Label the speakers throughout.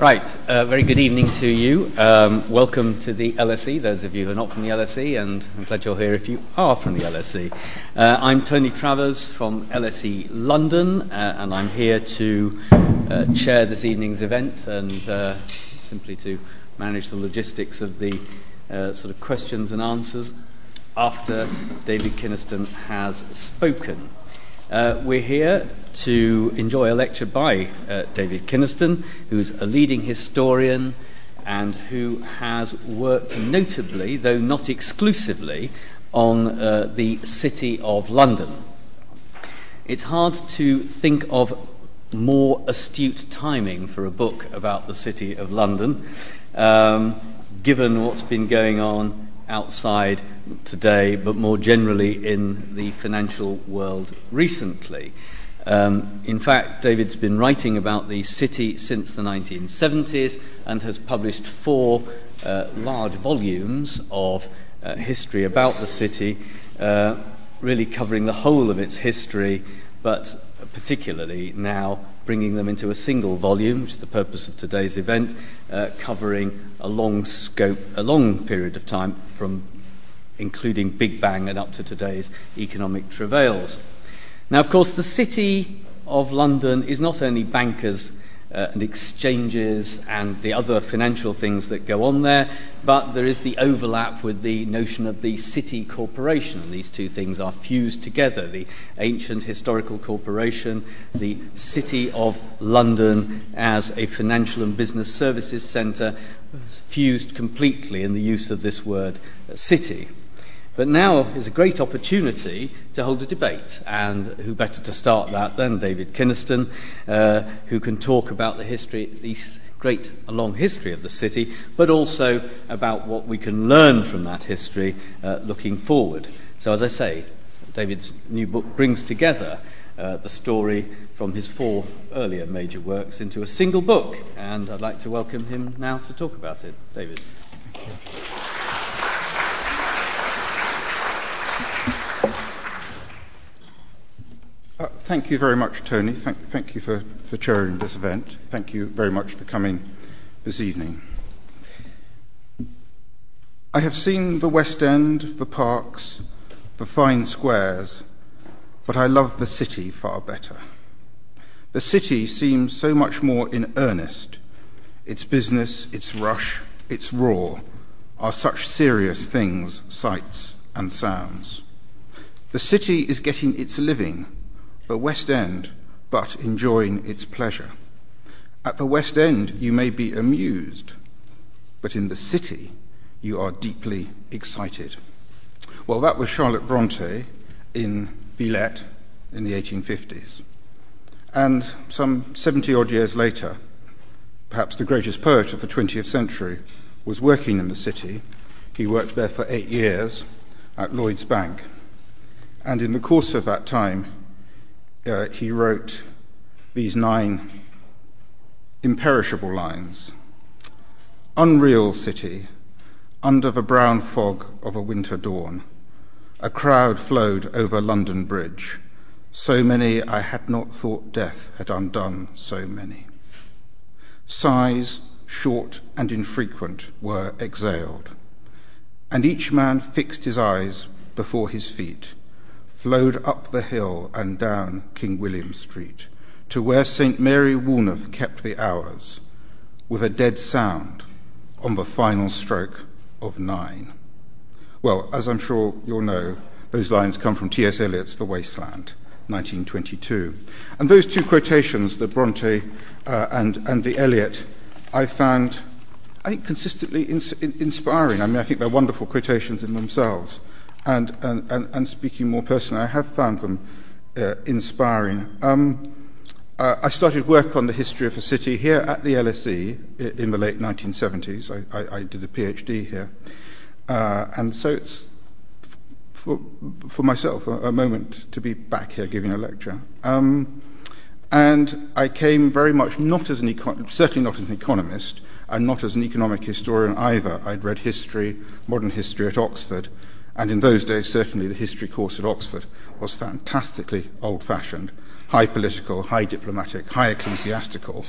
Speaker 1: Right, uh, very good evening to you. Um, welcome to the LSE, those of you who are not from the LSE, and I'm glad you're here if you are from the LSE. Uh, I'm Tony Travers from LSE London, uh, and I'm here to uh, chair this evening's event and uh, simply to manage the logistics of the uh, sort of questions and answers after David Kynaston has spoken. Uh, we're here to enjoy a lecture by uh, David Kynaston, who's a leading historian and who has worked notably, though not exclusively, on uh, the City of London. It's hard to think of more astute timing for a book about the City of London, um, given what's been going on outside today, but more generally in the financial world recently. Um, in fact, David's been writing about the city since the 1970s and has published four uh, large volumes of uh, history about the city, uh, really covering the whole of its history, but particularly now bringing them into a single volume, which is the purpose of today's event, uh, covering a long scope, a long period of time from including Big Bang and up to today's economic travails. Now, of course, the city of London is not only bankers uh, and exchanges and the other financial things that go on there, but there is the overlap with the notion of the city corporation. And these two things are fused together the ancient historical corporation, the City of London as a financial and business services centre, fused completely in the use of this word uh, city. But now is a great opportunity to hold a debate, and who better to start that than David Kynaston, uh, who can talk about the history, this great long history of the city, but also about what we can learn from that history uh, looking forward. So, as I say, David's new book brings together uh, the story from his four earlier major works into a single book, and I'd like to welcome him now to talk about it. David.
Speaker 2: Uh, thank you very much, Tony. Thank, thank you for, for chairing this event. Thank you very much for coming this evening. I have seen the West End, the parks, the fine squares, but I love the city far better. The city seems so much more in earnest. Its business, its rush, its roar are such serious things, sights, and sounds. The city is getting its living the West End, but enjoying its pleasure. At the West End, you may be amused, but in the city, you are deeply excited. Well, that was Charlotte Bronte in Villette in the 1850s. And some 70 odd years later, perhaps the greatest poet of the 20th century was working in the city. He worked there for eight years at Lloyd's Bank. And in the course of that time, Uh, he wrote these nine imperishable lines Unreal city, under the brown fog of a winter dawn, a crowd flowed over London Bridge. So many I had not thought death had undone so many. Sighs, short and infrequent, were exhaled, and each man fixed his eyes before his feet flowed up the hill and down King William Street to where St. Mary Woolnoth kept the hours, with a dead sound on the final stroke of nine. Well, as I'm sure you'll know, those lines come from T.S. Eliot's The Wasteland, 1922. And those two quotations, the Bronte uh, and, and the Eliot, I found, I think, consistently ins- inspiring. I mean, I think they're wonderful quotations in themselves. And, and, and, and speaking more personally, I have found them uh, inspiring. Um, uh, I started work on the history of a city here at the LSE in the late 1970s. I, I, I did a PhD here. Uh, and so it's for, for myself a, a, moment to be back here giving a lecture. Um, and I came very much not as an econ- certainly not as an economist, and not as an economic historian either. I'd read history, modern history at Oxford, and in those days, certainly the history course at Oxford was fantastically old fashioned, high political, high diplomatic, high ecclesiastical.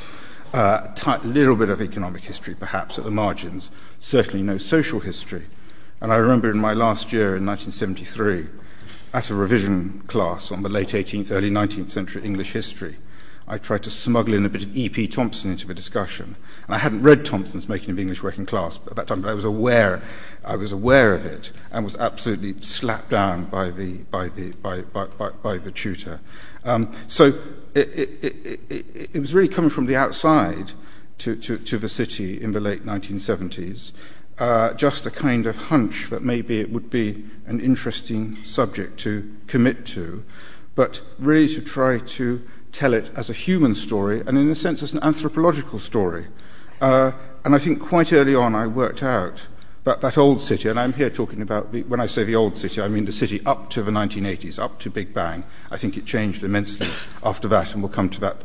Speaker 2: Uh, a t- little bit of economic history, perhaps, at the margins, certainly no social history. And I remember in my last year in 1973, at a revision class on the late 18th, early 19th century English history, I tried to smuggle in a bit of E.P. Thompson into the discussion. And I hadn't read Thompson's Making of English Working Class at that time, but I was aware, I was aware of it and was absolutely slapped down by the, by the, by, by, by, by the tutor. Um, so it, it, it, it, was really coming from the outside to, to, to the city in the late 1970s. Uh, just a kind of hunch that maybe it would be an interesting subject to commit to, but really to try to tell it as a human story and, in a sense, as an anthropological story. Uh, and I think quite early on I worked out that that old city, and I'm here talking about, the, when I say the old city, I mean the city up to the 1980s, up to Big Bang. I think it changed immensely after that, and we'll come to that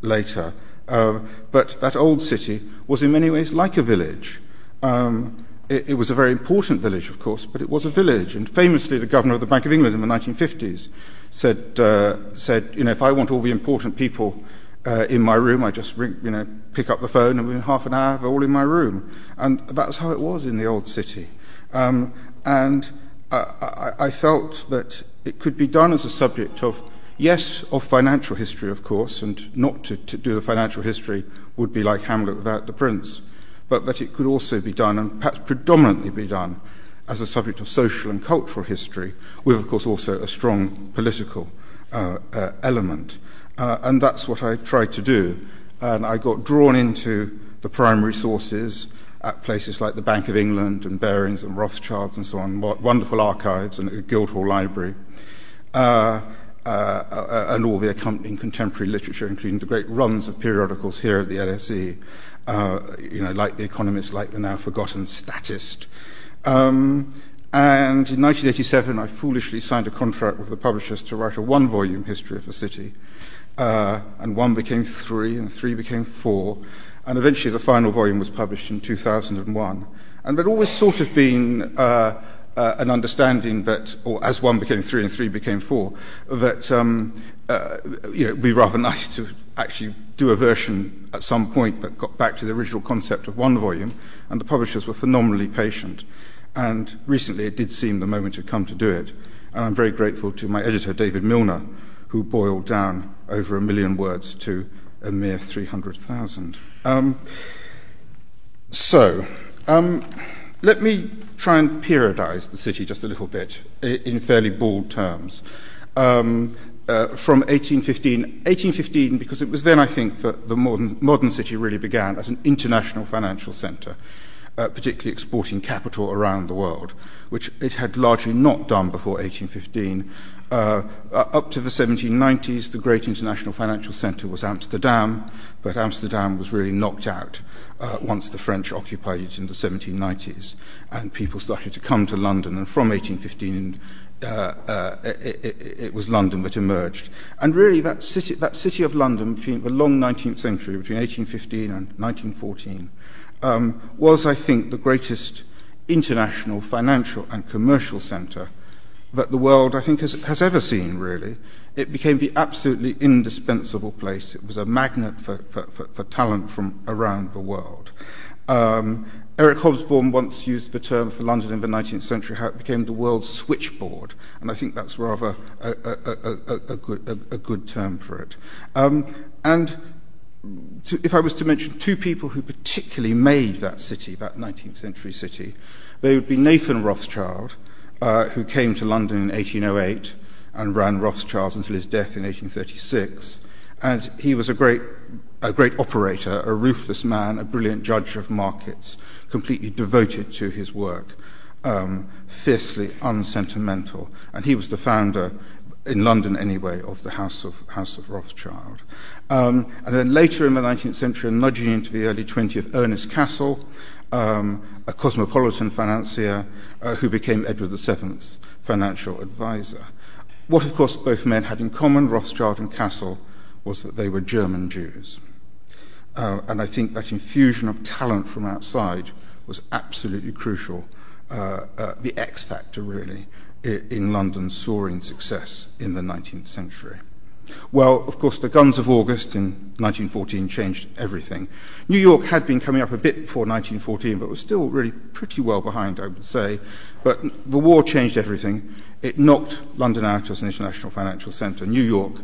Speaker 2: later. Uh, but that old city was in many ways like a village. Um, it, it, was a very important village, of course, but it was a village. And famously, the governor of the Bank of England in the 1950s said, uh, said you know, if I want all the important people uh, in my room, I just ring, you know, pick up the phone, and within half an hour, they're all in my room. And that's how it was in the old city. Um, and I, I, I felt that it could be done as a subject of, yes, of financial history, of course, and not to, to do the financial history would be like Hamlet without the prince, but that it could also be done, and perhaps predominantly be done, as a subject of social and cultural history, with, of course, also a strong political uh, uh, element. Uh, and that's what I tried to do. And I got drawn into the primary sources at places like the Bank of England and Barings and Rothschilds and so on, wonderful archives and the Guildhall Library, uh, uh, uh, and all the accompanying contemporary literature, including the great runs of periodicals here at the LSE, you know, like The Economist, like the now forgotten Statist, and in 1987, I foolishly signed a contract with the publishers to write a one volume history of the city. Uh, and one became three, and three became four. And eventually, the final volume was published in 2001. And there'd always sort of been uh, uh, an understanding that, or as one became three and three became four, that um, uh, you know, it'd be rather nice to actually do a version at some point that got back to the original concept of one volume. And the publishers were phenomenally patient. And recently it did seem the moment had come to do it. And I'm very grateful to my editor, David Milner, who boiled down over a million words to a mere 300,000. Um, so, um, let me try and periodize the city just a little bit in fairly bald terms. Um, uh, from 1815, 1815, because it was then, I think, that the modern, modern city really began as an international financial center uh, particularly exporting capital around the world, which it had largely not done before 1815. Uh, up to the 1790s, the great international financial center was Amsterdam, but Amsterdam was really knocked out uh, once the French occupied it in the 1790s, and people started to come to London. And from 1815, uh, uh, it, it, it, was London that emerged. And really, that city, that city of London between the long 19th century, between 1815 and 1914, um, was, I think, the greatest international financial and commercial center that the world, I think, has, has ever seen, really. It became the absolutely indispensable place. It was a magnet for, for, for, for talent from around the world. Um, Eric Hobsbawm once used the term for London in the 19th century, how it became the world's switchboard, and I think that's rather a, a, a, a good, good term for it. Um, and if I was to mention two people who particularly made that city, that 19th century city, they would be Nathan Rothschild, uh, who came to London in 1808 and ran Rothschilds until his death in 1836. And he was a great, a great operator, a ruthless man, a brilliant judge of markets, completely devoted to his work, um, fiercely unsentimental. And he was the founder in London anyway, of the House of, House of Rothschild. Um, and then later in the 19th century, nudging into the early 20th, Ernest Cassel, um, a cosmopolitan financier uh, who became Edward VII's financial advisor. What, of course, both men had in common, Rothschild and Cassel, was that they were German Jews. Uh, and I think that infusion of talent from outside was absolutely crucial, uh, uh the X factor, really, in London's soaring success in the 19th century. Well, of course, the guns of August in 1914 changed everything. New York had been coming up a bit before 1914, but was still really pretty well behind, I would say. But the war changed everything. It knocked London out as an international financial centre. New York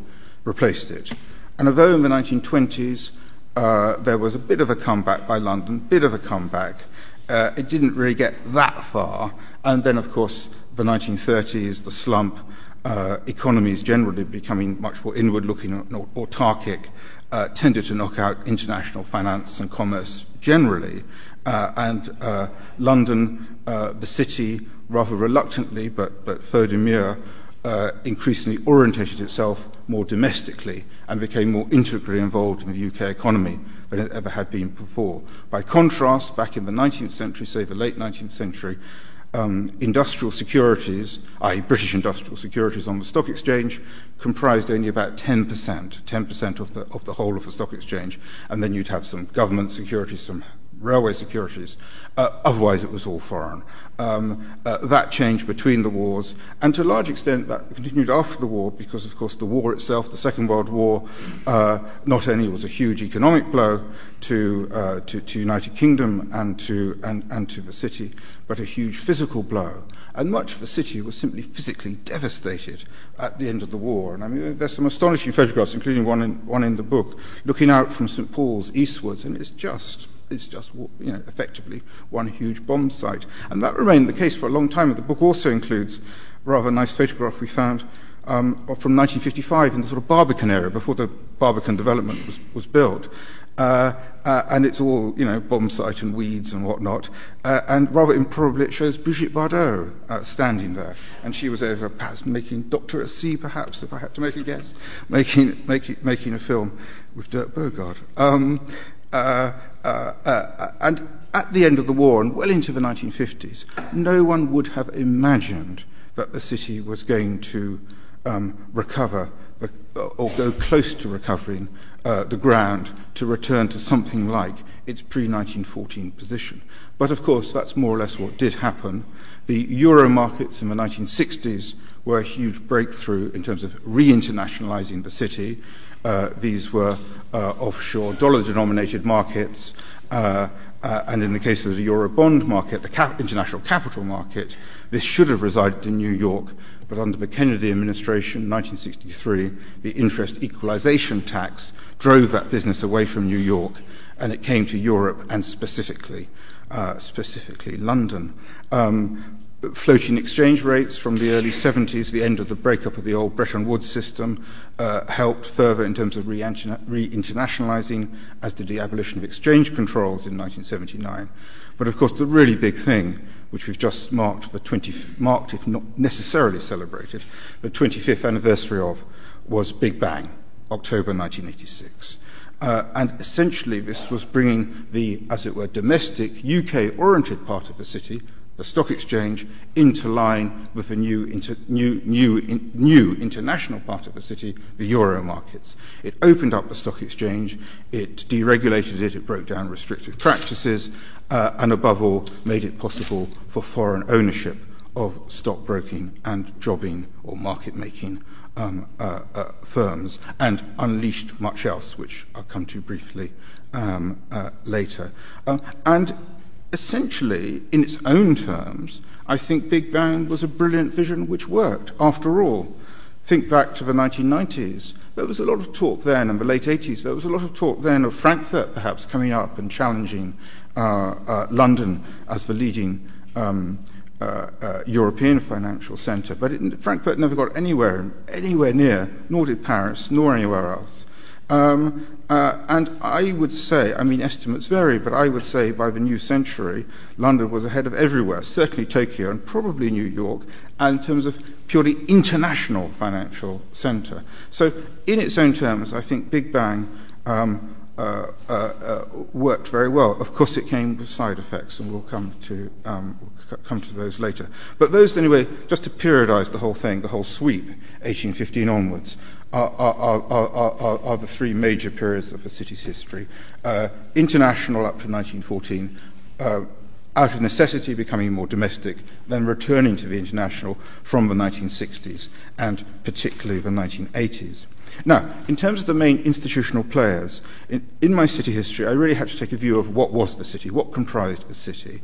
Speaker 2: replaced it. And although in the 1920s uh, there was a bit of a comeback by London, bit of a comeback, uh, it didn't really get that far. And then, of course, the 1930s, the slump, uh, economies generally becoming much more inward looking and autarkic, uh, tended to knock out international finance and commerce generally. Uh, and uh, London, uh, the city, rather reluctantly, but, but faute de mieux, uh, increasingly orientated itself more domestically and became more integrally involved in the UK economy than it ever had been before. By contrast, back in the 19th century, say the late 19th century, um, industrial securities, i.e., British industrial securities on the stock exchange, comprised only about 10%, 10% of the, of the whole of the stock exchange. And then you'd have some government securities, some railway securities. Uh, otherwise, it was all foreign. Um, uh, that changed between the wars, and to a large extent, that continued after the war, because, of course, the war itself, the Second World War, uh, not only was a huge economic blow to, uh, to, to United Kingdom and to, and, and to the city, but a huge physical blow. And much of the city was simply physically devastated at the end of the war. And I mean, there's some astonishing photographs, including one in, one in the book, looking out from St. Paul's eastwards, and it's just it's just you know, effectively one huge bomb site. And that remained the case for a long time. The book also includes a rather nice photograph we found um, from 1955 in the sort of Barbican area, before the Barbican development was, was built. Uh, uh, and it's all, you know, bomb site and weeds and whatnot. Uh, and rather improbably, it shows Brigitte Bardot uh, standing there. And she was over, perhaps making Doctor at Sea, perhaps, if I had to make a guess, making, making, making a film with Dirk Bogarde. Um, uh, uh, and at the end of the war and well into the 1950s, no one would have imagined that the city was going to um, recover the, or go close to recovering uh, the ground to return to something like its pre 1914 position. But of course, that's more or less what did happen. The euro markets in the 1960s were a huge breakthrough in terms of re internationalizing the city. Uh, these were uh, offshore dollar denominated markets. Uh, uh, and in the case of the euro bond market, the cap- international capital market, this should have resided in New York, but under the Kennedy administration, 1963, the interest equalization tax drove that business away from New York, and it came to Europe and specifically, uh, specifically London. Um, floating exchange rates from the early 70s, the end of the breakup of the old Bretton Woods system, uh, helped further in terms of re internationalizing, as did the abolition of exchange controls in 1979. But of course, the really big thing, which we've just marked, the 20, marked if not necessarily celebrated, the 25th anniversary of, was Big Bang, October 1986. Uh, and essentially, this was bringing the, as it were, domestic, UK oriented part of the city the stock exchange into line with the new, inter, new, new, in, new international part of the city, the euro markets. It opened up the stock exchange, it deregulated it, it broke down restrictive practices, uh, and above all, made it possible for foreign ownership of stockbroking and jobbing or market making um, uh, uh, firms, and unleashed much else, which I'll come to briefly um, uh, later. Um, and essentially, in its own terms, I think Big Bang was a brilliant vision which worked. After all, think back to the 1990s. There was a lot of talk then, in the late 80s, there was a lot of talk then of Frankfurt perhaps coming up and challenging uh, uh, London as the leading um, uh, uh European financial centre. But Frankfurt never got anywhere, anywhere near, nor did Paris, nor anywhere else. Um, uh, and I would say, I mean, estimates vary, but I would say by the new century, London was ahead of everywhere, certainly Tokyo and probably New York, in terms of purely international financial centre. So, in its own terms, I think Big Bang um, uh, uh, uh, worked very well. Of course, it came with side effects, and we'll come to um, those later. But those, anyway, just to periodise the whole thing, the whole sweep, 1815 onwards are, the three major periods of the city's history. Uh, international up to 1914, uh, out of necessity becoming more domestic, then returning to the international from the 1960s and particularly the 1980s. Now, in terms of the main institutional players, in, in, my city history, I really had to take a view of what was the city, what comprised the city.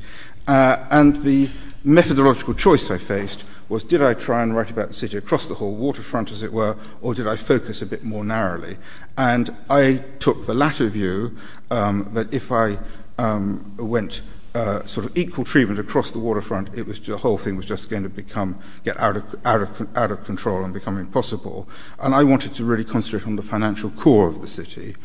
Speaker 2: Uh, and the methodological choice I faced was did I try and write about the city across the whole waterfront, as it were, or did I focus a bit more narrowly? And I took the latter view um, that if I um, went sort of equal treatment across the waterfront, the whole thing was just going to become get out of control and become impossible. And I wanted to really concentrate on the financial core of the city,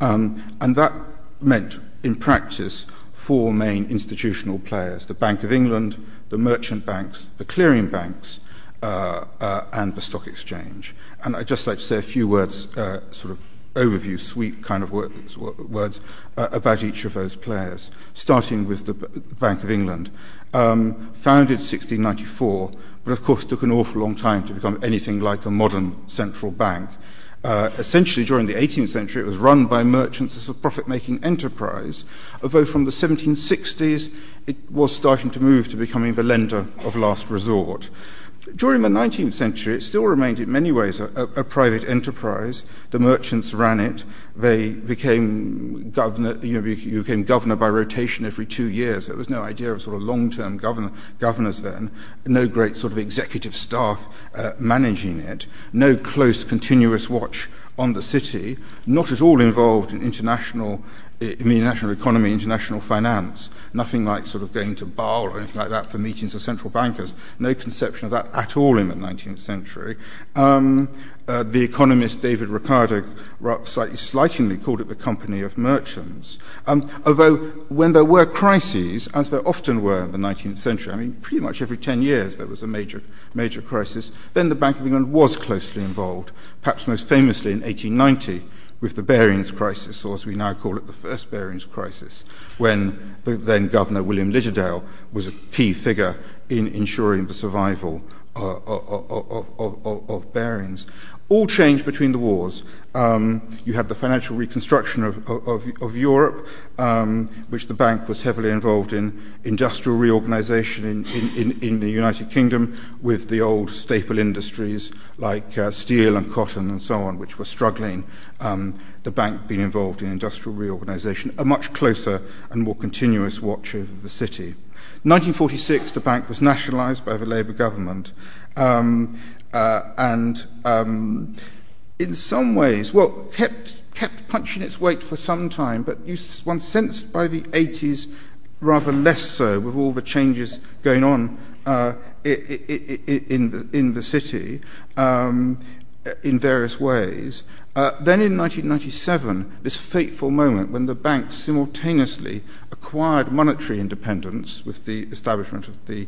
Speaker 2: um, and that meant, in practice, four main institutional players: the Bank of England, the merchant banks, the clearing banks, uh, uh, and the stock exchange. And I'd just like to say a few words, uh, sort of overview, sweep kind of words, uh, about each of those players, starting with the Bank of England. Um, founded 1694, but of course took an awful long time to become anything like a modern central bank. Uh, essentially, during the 18th century, it was run by merchants as a profit making enterprise, although from the 1760s it was starting to move to becoming the lender of last resort. During the 19th century, it still remained in many ways a, a, private enterprise. The merchants ran it. They became governor, you know, became governor by rotation every two years. There was no idea of sort of long-term governor, governors then. No great sort of executive staff uh, managing it. No close, continuous watch on the city. Not at all involved in international I mean, national economy, international finance, nothing like sort of going to Basel or anything like that for meetings of central bankers. No conception of that at all in the 19th century. Um, uh, the economist David Ricardo slightly slightingly called it the company of merchants. Um, although, when there were crises, as there often were in the 19th century, I mean, pretty much every 10 years there was a major, major crisis, then the Bank of England was closely involved, perhaps most famously in 1890 with the Barings crisis, or as we now call it, the first Barings crisis, when the then Governor William Lidderdale was a key figure in ensuring the survival uh, of, of, of, of Barings all changed between the wars. Um, you had the financial reconstruction of, Europe, um, which the bank was heavily involved in, industrial reorganization in, the United Kingdom with the old staple industries like uh, steel and cotton and so on, which were struggling. Um, the bank being involved in industrial reorganization, a much closer and more continuous watch over the city. 1946, the bank was nationalized by the Labour government. Um, and um, in some ways, well, kept kept punching its weight for some time, but one sensed by the 80s rather less so with all the changes going on uh, in, the, in the city um, in various ways. Uh, then in 1997, this fateful moment when the bank simultaneously acquired monetary independence with the establishment of the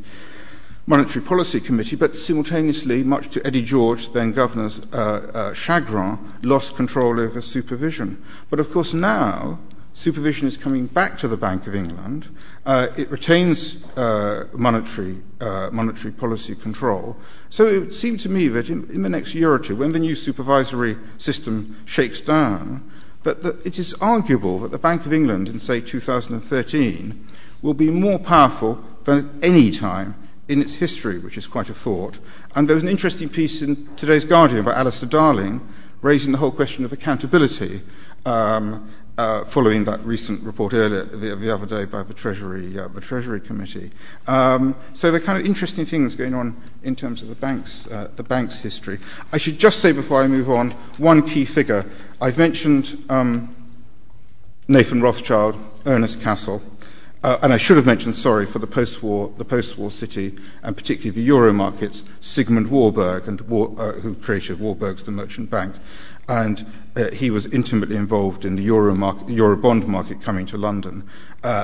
Speaker 2: Monetary Policy Committee, but simultaneously, much to Eddie George, then Governor's uh, uh, chagrin, lost control over supervision. But of course, now supervision is coming back to the Bank of England. Uh, it retains uh, monetary, uh, monetary policy control. So it would seem to me that in, in, the next year or two, when the new supervisory system shakes down, that, that it is arguable that the Bank of England in, say, 2013 will be more powerful than at any time in its history, which is quite a thought. And there was an interesting piece in today's Guardian by Alistair Darling raising the whole question of accountability um, uh, following that recent report earlier the, the other day by the Treasury, uh, the Treasury Committee. Um, so there are kind of interesting things going on in terms of the bank's, uh, the bank's history. I should just say before I move on, one key figure. I've mentioned um, Nathan Rothschild, Ernest Cassel. Uh, and I should have mentioned, sorry, for the post-war, city, and particularly the euro markets, Sigmund Warburg, uh, who created Warburg's The Merchant Bank. And uh, he was intimately involved in the euro, bond market coming to London.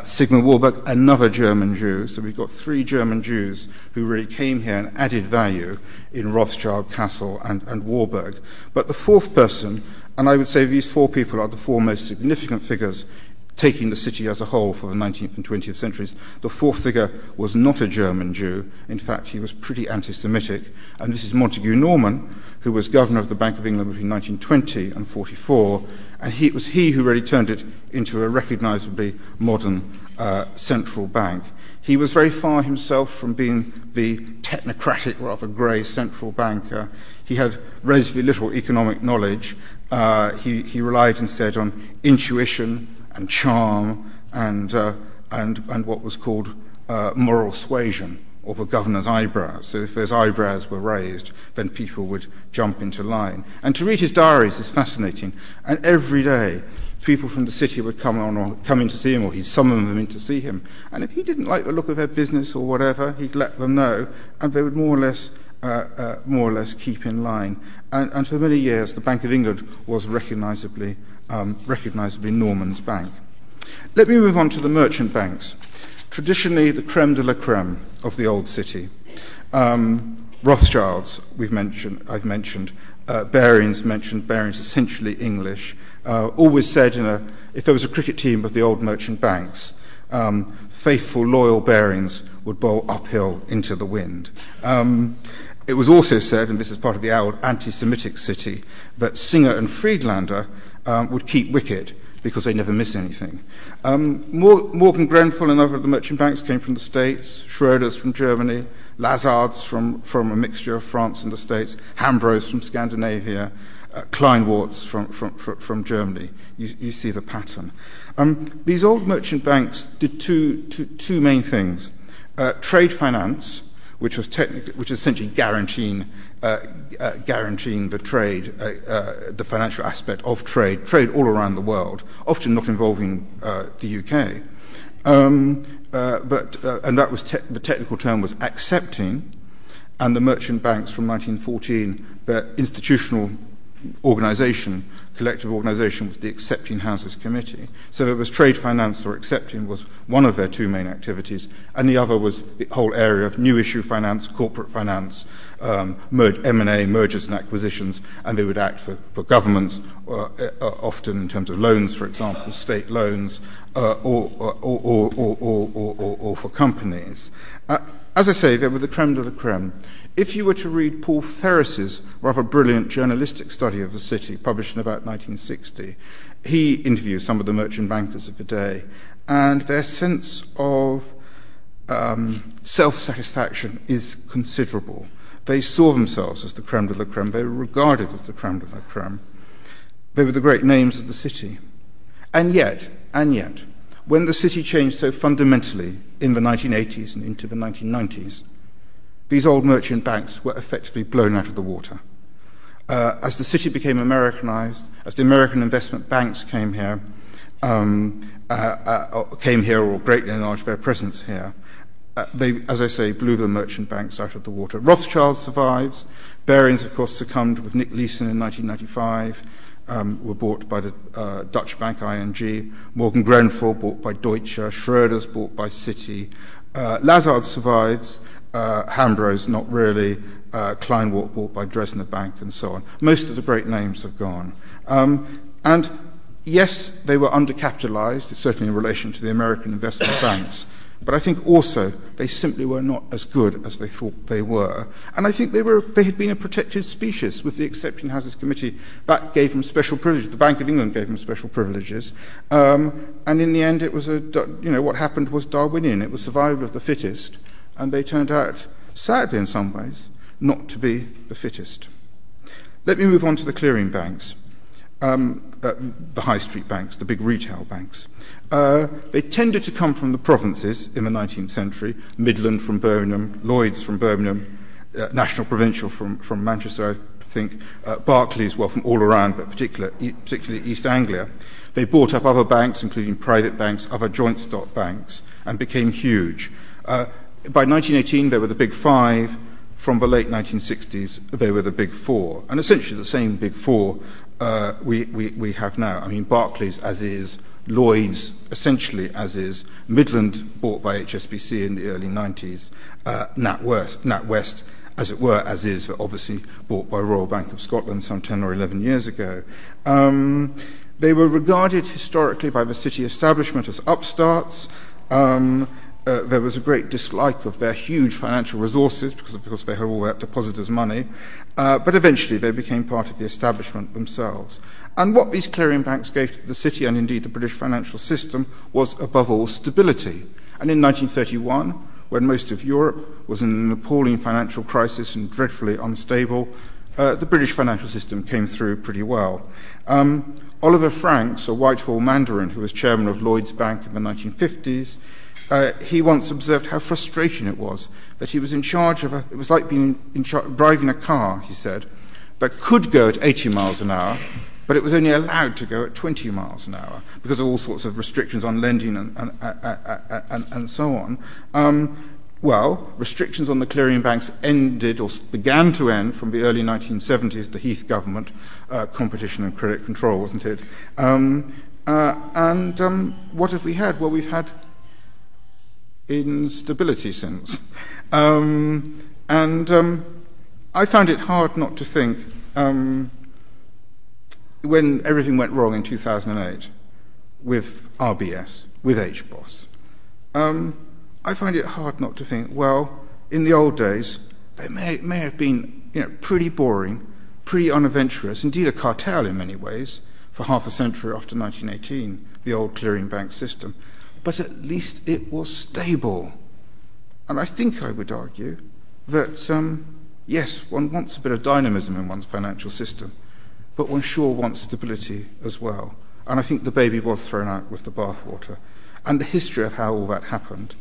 Speaker 2: Sigmund Warburg, another German Jew. So we've got three German Jews who really came here and added value in Rothschild, Cassel, and Warburg. But the fourth person, and I would say these four people are the four most significant figures taking the city as a whole for the 19th and 20th centuries. The fourth figure was not a German Jew. In fact, he was pretty anti Semitic. And this is Montagu Norman, who was governor of the Bank of England between 1920 and 44. And he, it was he who really turned it into a recognizably modern uh, central bank. He was very far himself from being the technocratic, rather grey central banker. he had relatively little economic knowledge. Uh, he, he relied instead on intuition and charm and, uh, and, and what was called uh, moral suasion or the governor's eyebrows. So if those eyebrows were raised, then people would jump into line. And to read his diaries is fascinating. And every day, people from the city would come on or come in to see him, or he'd summon them in to see him. And if he didn't like the look of their business or whatever, he'd let them know, and they would more or less. Uh, uh, more or less keep in line. And, and, for many years, the Bank of England was recognisably, um, recognisably Norman's bank. Let me move on to the merchant banks traditionally the creme de la creme of the old city. Um, Rothschilds, we've mentioned, I've mentioned, uh, Barings mentioned, Barings essentially English, uh, always said a, if there was a cricket team of the old merchant banks, um, faithful, loyal Barings would bowl uphill into the wind. Um, it was also said, and this is part of the old anti Semitic city, that Singer and Friedlander would keep wicket because they never miss anything. Um, Morgan Grenfell and other of the merchant banks came from the States, Schroders from Germany, Lazards from, a mixture of France and the States, Hambros from Scandinavia, uh, Kleinworts from, Germany. You, see the pattern. Um, these old merchant banks did two main things. Uh, trade finance, which was essentially guaranteeing, uh, uh, guaranteeing the trade, uh, the financial aspect of trade, trade all around the world, often not involving the UK. Um, and the technical term was accepting, and the merchant banks from 1914, their institutional organisation collective organisation was the Accepting Houses Committee. So there was trade finance or accepting was one of their two main activities, and the other was the whole area of new issue finance, corporate finance, um, M&A, mergers and acquisitions, and they would act for, for governments, uh, uh, often in terms of loans, for example, state loans, uh, or, or, or, or, for companies. Uh, as I say, they were the creme de la creme. If you were to read Paul Ferris's rather brilliant journalistic study of the city, published in about 1960, he interviews some of the merchant bankers of the day, and their sense of um, self satisfaction is considerable. They saw themselves as the creme de la creme, they were regarded as the creme de la creme. They were the great names of the city. And yet, and yet, when the city changed so fundamentally in the 1980s and into the 1990s, these old merchant banks were effectively blown out of the water. Uh, as the city became Americanized, as the American investment banks came here, um, uh, uh, came here or greatly enlarged their presence here, uh, they, as I say, blew the merchant banks out of the water. Rothschild survives. Barings, of course, succumbed with Nick Leeson in 1995. Um, were bought by the uh, Dutch bank ING. Morgan Grenfell bought by Deutsche. Schroders bought by Citi. Uh, Lazard survives Hambros, not really, uh, Kleinwort bought by Dresdner Bank, and so on. Most of the great names have gone. Um, and yes, they were undercapitalized, certainly in relation to the American investment banks, but I think also they simply were not as good as they thought they were. And I think they, had been a protected species with the Accepting Houses Committee. That gave them special privileges. The Bank of England gave them special privileges. Um, and in the end, what happened was Darwinian. It was survival of the fittest and they turned out, sadly in some ways, not to be the fittest. Let me move on to the clearing banks, um, uh, the high street banks, the big retail banks. Uh, they tended to come from the provinces in the 19th century, Midland from Birmingham, Lloyd's from Birmingham, uh, National Provincial from, from Manchester, I think, uh, Barclays, well, from all around, but particular, particularly East Anglia. They bought up other banks, including private banks, other joint stock banks, and became huge. Uh, by 1918, there were the big five. From the late 1960s, they were the big four. And essentially the same big four uh, we, we, we have now. I mean, Barclays as is, Lloyd's essentially as is, Midland bought by HSBC in the early 90s, uh, NatWest, NatWest as it were, as is, but obviously bought by Royal Bank of Scotland some 10 or 11 years ago. Um, they were regarded historically by the city establishment as upstarts. Um, uh, there was a great dislike of their huge financial resources because, of course, they had all that depositors' money. Uh, but eventually they became part of the establishment themselves. And what these clearing banks gave to the city and indeed the British financial system was, above all, stability. And in 1931, when most of Europe was in an appalling financial crisis and dreadfully unstable, uh, the British financial system came through pretty well. Um, Oliver Franks, a Whitehall mandarin who was chairman of Lloyd's Bank in the 1950s, uh, he once observed how frustrating it was that he was in charge of a, it was like being in char- driving a car, he said, that could go at 80 miles an hour, but it was only allowed to go at 20 miles an hour because of all sorts of restrictions on lending and, and, and, and, and so on. Um, well, restrictions on the clearing banks ended or began to end from the early 1970s, the Heath government, uh, competition and credit control, wasn't it? Um, uh, and um, what have we had? Well, we've had instability since. Um, and um, I found it hard not to think um, when everything went wrong in 2008 with RBS, with HBOS. Um, I find it hard not to think, well, in the old days, they may, may have been you know, pretty boring, pretty unadventurous, indeed a cartel in many ways, for half a century after 1918, the old clearing bank system. But at least it was stable. And I think I would argue that, um, yes, one wants a bit of dynamism in one's financial system, but one sure wants stability as well. And I think the baby was thrown out with the bathwater. And the history of how all that happened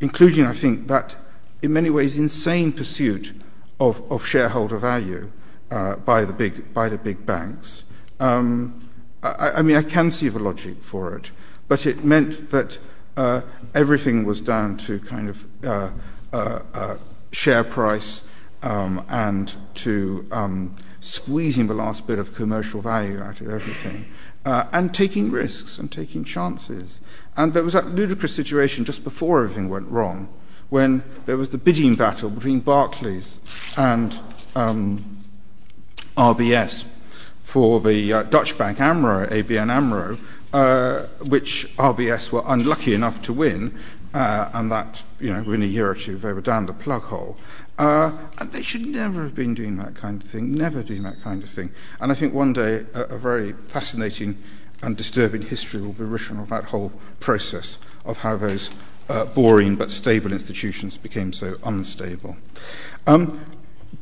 Speaker 2: including, I think, that in many ways insane pursuit of, of shareholder value uh, by, the big, by the big banks. Um, I, I, mean, I can see the logic for it, but it meant that uh, everything was down to kind of uh, uh, share price um, and to um, squeezing the last bit of commercial value out of everything. And taking risks and taking chances. And there was that ludicrous situation just before everything went wrong, when there was the bidding battle between Barclays and um, RBS for the Dutch bank AMRO, ABN AMRO, which RBS were unlucky enough to win, uh, and that, you know, within a year or two, they were down the plug hole. Uh, they should never have been doing that kind of thing, never doing that kind of thing. And I think one day a, very fascinating and disturbing history will be written of that whole process of how those uh, boring but stable institutions became so unstable.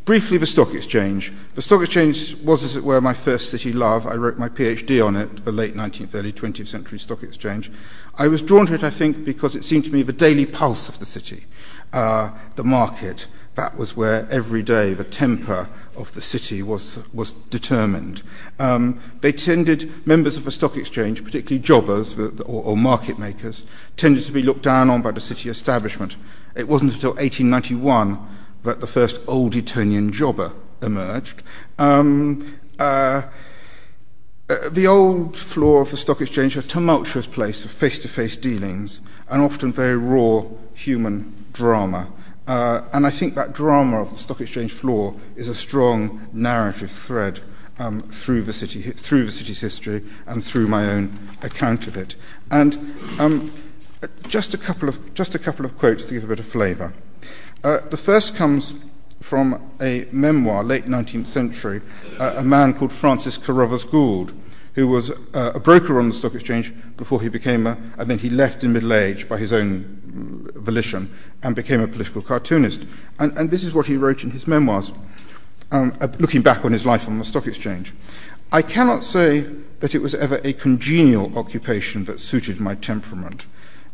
Speaker 2: Briefly, the stock exchange. The stock exchange was, as it were, my first city love. I wrote my PhD on it, the late 19th, early 20th century stock exchange. I was drawn to it, I think, because it seemed to me the daily pulse of the city, uh, the market, that was where every day the temper of the city was, was determined. Um, they tended, members of the stock exchange, particularly jobbers or, or market makers, tended to be looked down on by the city establishment. It wasn't until 1891 that the first old Etonian jobber emerged. Um, uh, uh, the old floor of the stock exchange, a tumultuous place of face to face dealings and often very raw human drama. Uh, and I think that drama of the stock exchange floor is a strong narrative thread um, through, the city, through the city's history and through my own account of it. And um, just, a couple of, just a couple of quotes to give a bit of flavour. Uh, the first comes from a memoir, late 19th century, uh, a man called Francis Carruthers Gould, who was uh, a broker on the stock exchange before he became a, and then he left in middle age by his own volition and became a political cartoonist. And, and this is what he wrote in his memoirs, um, uh, looking back on his life on the stock exchange. I cannot say that it was ever a congenial occupation that suited my temperament.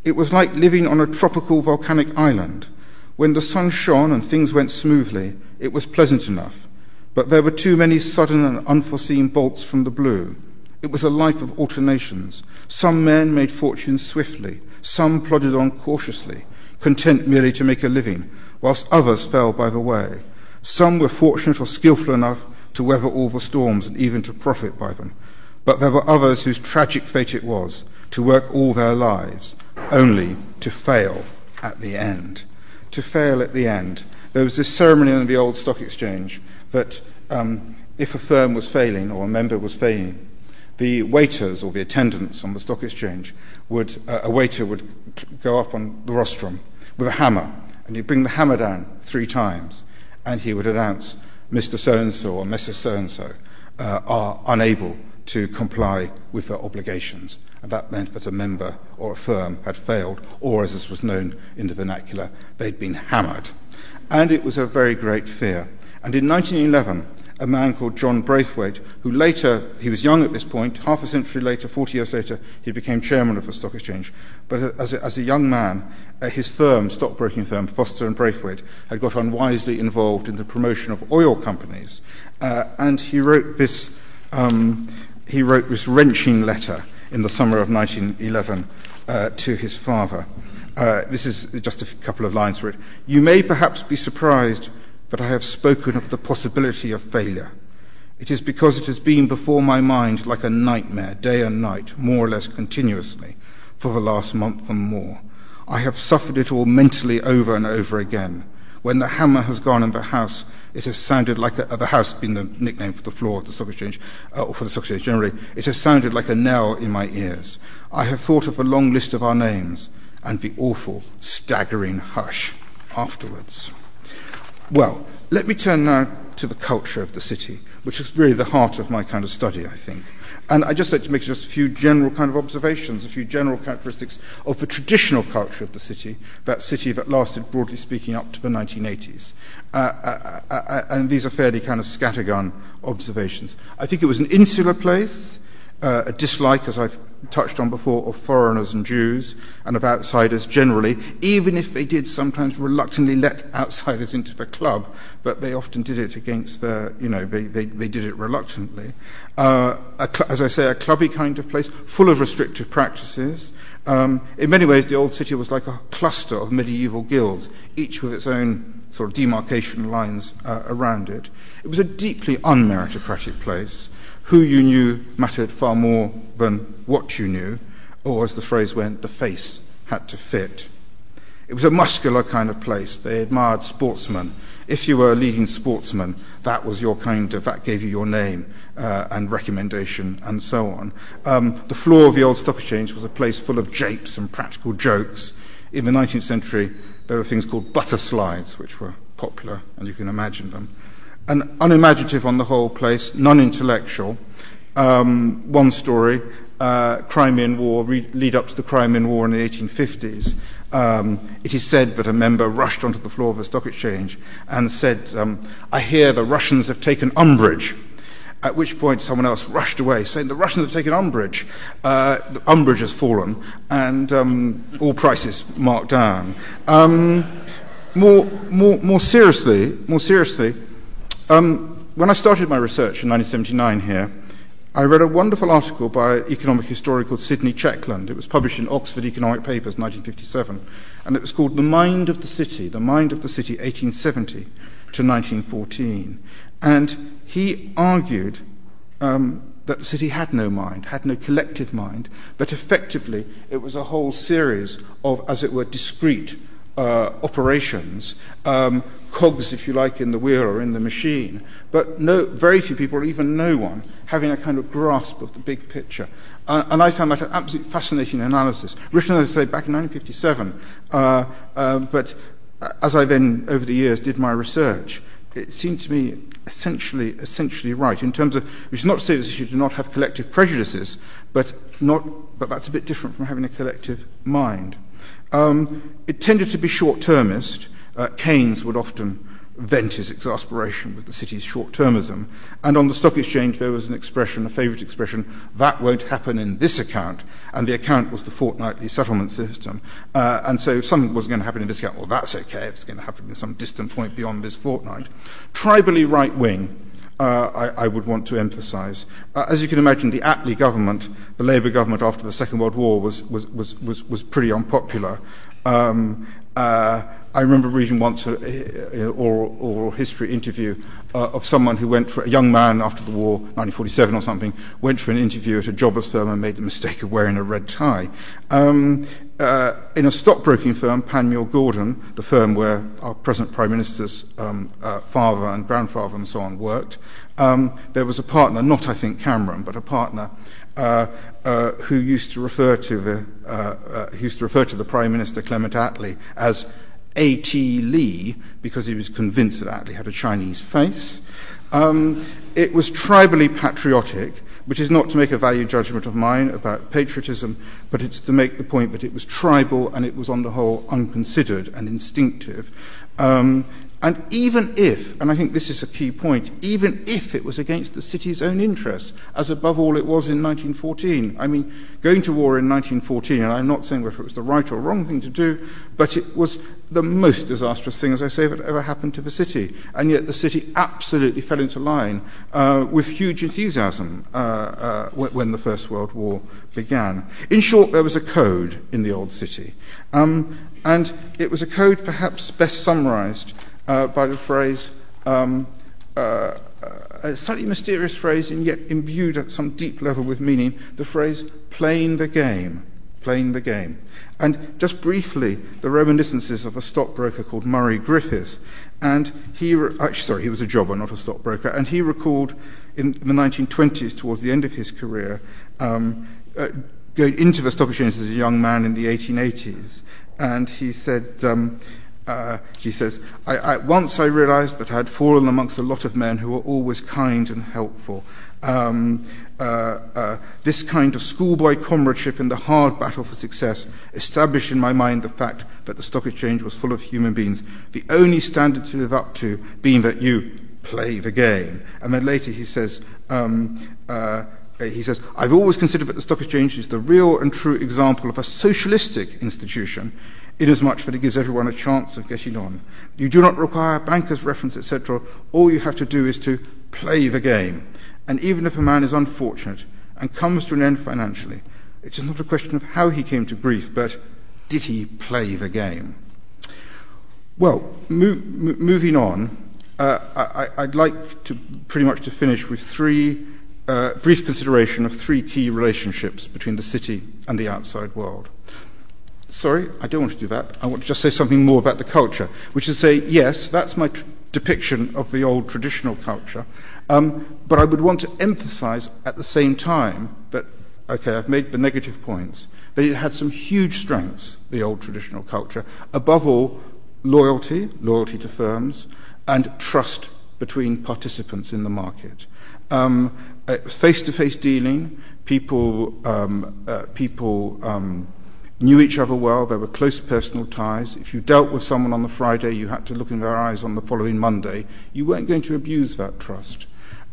Speaker 2: It was like living on a tropical volcanic island. When the sun shone and things went smoothly, it was pleasant enough. But there were too many sudden and unforeseen bolts from the blue. It was a life of alternations. Some men made fortunes swiftly, some plodded on cautiously, content merely to make a living, whilst others fell by the way. Some were fortunate or skilful enough to weather all the storms and even to profit by them. But there were others whose tragic fate it was to work all their lives, only to fail at the end. To fail at the end. There was this ceremony in the old stock exchange that um, if a firm was failing or a member was failing, the waiters or the attendants on the stock exchange would, uh, a waiter would go up on the rostrum with a hammer, and he'd bring the hammer down three times, and he would announce, Mr. So and so or Mrs. So and so are unable to comply with their obligations. And that meant that a member or a firm had failed, or as this was known in the vernacular, they'd been hammered. And it was a very great fear. And in 1911, a man called John Braithwaite, who later, he was young at this point, half a century later, 40 years later, he became chairman of the stock exchange. But as a, as a young man, uh, his firm, stockbroking firm, Foster and Braithwaite, had got unwisely involved in the promotion of oil companies. Uh, and he wrote this, um, he wrote this wrenching letter in the summer of 1911 uh, to his father. Uh, this is just a couple of lines for it. You may perhaps be surprised that I have spoken of the possibility of failure. It is because it has been before my mind like a nightmare, day and night, more or less continuously, for the last month and more. I have suffered it all mentally over and over again. When the hammer has gone in the house, it has sounded like a, the house being the nickname for the floor of the stock exchange, uh, or for the stock exchange generally, it has sounded like a knell in my ears. I have thought of the long list of our names and the awful, staggering hush afterwards. Well, let me turn now to the culture of the city, which is really the heart of my kind of study, I think. And I'd just like to make just a few general kind of observations, a few general characteristics of the traditional culture of the city, that city that lasted, broadly speaking, up to the 1980s. Uh, uh, uh, uh, and these are fairly kind of scattergun observations. I think it was an insular place uh, a dislike, as I've touched on before, of foreigners and Jews and of outsiders generally, even if they did sometimes reluctantly let outsiders into the club, but they often did it against their, you know, they, they, they did it reluctantly. Uh, cl- as I say, a clubby kind of place, full of restrictive practices. Um, in many ways, the old city was like a cluster of medieval guilds, each with its own sort of demarcation lines uh, around it. It was a deeply unmeritocratic place who you knew mattered far more than what you knew, or as the phrase went, the face had to fit. It was a muscular kind of place. They admired sportsmen. If you were a leading sportsman, that was your kind of, that gave you your name uh, and recommendation and so on. Um, the floor of the old stock exchange was a place full of japes and practical jokes. In the 19th century, there were things called butter slides, which were popular, and you can imagine them an unimaginative on the whole place, non intellectual. Um, one story uh, Crimean War, re- lead up to the Crimean War in the 1850s. Um, it is said that a member rushed onto the floor of the stock exchange and said, um, I hear the Russians have taken umbrage. At which point, someone else rushed away, saying, The Russians have taken umbrage. Uh, the umbrage has fallen, and um, all prices marked down. Um, more, more, more seriously, more seriously, um, when I started my research in 1979 here, I read a wonderful article by an economic historian called Sidney Checkland. It was published in Oxford Economic Papers, 1957, and it was called The Mind of the City, The Mind of the City, 1870 to 1914. And he argued um, that the city had no mind, had no collective mind, that effectively it was a whole series of, as it were, discrete uh, operations, um, cogs, if you like, in the wheel or in the machine, but no, very few people, or even no one, having a kind of grasp of the big picture. Uh, and I found that an absolutely fascinating analysis, written, as I say, back in 1957. Uh, uh, but as I then, over the years, did my research, it seemed to me essentially, essentially right in terms of, which is not to say that you do not have collective prejudices, but, not, but that's a bit different from having a collective mind. Um, it tended to be short termist. Uh, Keynes would often vent his exasperation with the city's short termism. And on the stock exchange, there was an expression, a favourite expression, that won't happen in this account. And the account was the fortnightly settlement system. Uh, and so if something wasn't going to happen in this account, well, that's okay. It's going to happen in some distant point beyond this fortnight. Tribally right wing uh, I, I, would want to emphasize. Uh, as you can imagine, the Attlee government, the Labour government after the Second World War, was, was, was, was, was pretty unpopular. Um, uh, I remember reading once an oral, oral, history interview uh, of someone who went for a young man after the war, 1947 or something, went for an interview at a jobbers firm and made the mistake of wearing a red tie. Um, uh, in a stockbroking firm, Panmure Gordon, the firm where our present Prime Minister's um, uh, father and grandfather and so on worked, um, there was a partner, not I think Cameron, but a partner uh, uh who used to refer to the uh, uh, used to refer to the Prime Minister Clement Attlee as A.T. Lee because he was convinced that Attlee had a Chinese face. Um, it was tribally patriotic which is not to make a value judgment of mine about patriotism, but it's to make the point that it was tribal and it was on the whole unconsidered and instinctive. Um, And even if, and I think this is a key point, even if it was against the city's own interests, as above all it was in 1914. I mean, going to war in 1914, and I'm not saying whether it was the right or wrong thing to do, but it was the most disastrous thing, as I say, that ever happened to the city. And yet the city absolutely fell into line uh, with huge enthusiasm uh, uh, when the First World War began. In short, there was a code in the old city. Um, and it was a code perhaps best summarized by the phrase, um, uh, a slightly mysterious phrase and yet imbued at some deep level with meaning, the phrase playing the game. Playing the game. And just briefly, the reminiscences of a stockbroker called Murray Griffiths. And he, actually, sorry, he was a jobber, not a stockbroker. And he recalled in the 1920s, towards the end of his career, um, uh, going into the stock exchange as a young man in the 1880s. And he said, um, uh, he says, I, I, once I realized that I had fallen amongst a lot of men who were always kind and helpful. Um, uh, uh, this kind of schoolboy comradeship in the hard battle for success established in my mind the fact that the stock exchange was full of human beings, the only standard to live up to being that you play the game. And then later he says, um, uh, he says, I've always considered that the stock exchange is the real and true example of a socialistic institution inasmuch that it gives everyone a chance of getting on. You do not require banker's reference, etc. All you have to do is to play the game. And even if a man is unfortunate and comes to an end financially, it is not a question of how he came to grief, but did he play the game? Well, move, moving on, uh, I, would like to pretty much to finish with three uh, brief consideration of three key relationships between the city and the outside world. Sorry, I don't want to do that. I want to just say something more about the culture, which is say, yes, that's my tr- depiction of the old traditional culture, um, but I would want to emphasize at the same time that, okay, I've made the negative points, but it had some huge strengths, the old traditional culture. Above all, loyalty, loyalty to firms, and trust between participants in the market. Face to face dealing, people, um, uh, people um, knew each other well, there were close personal ties. If you dealt with someone on the Friday, you had to look in their eyes on the following Monday. You weren't going to abuse that trust.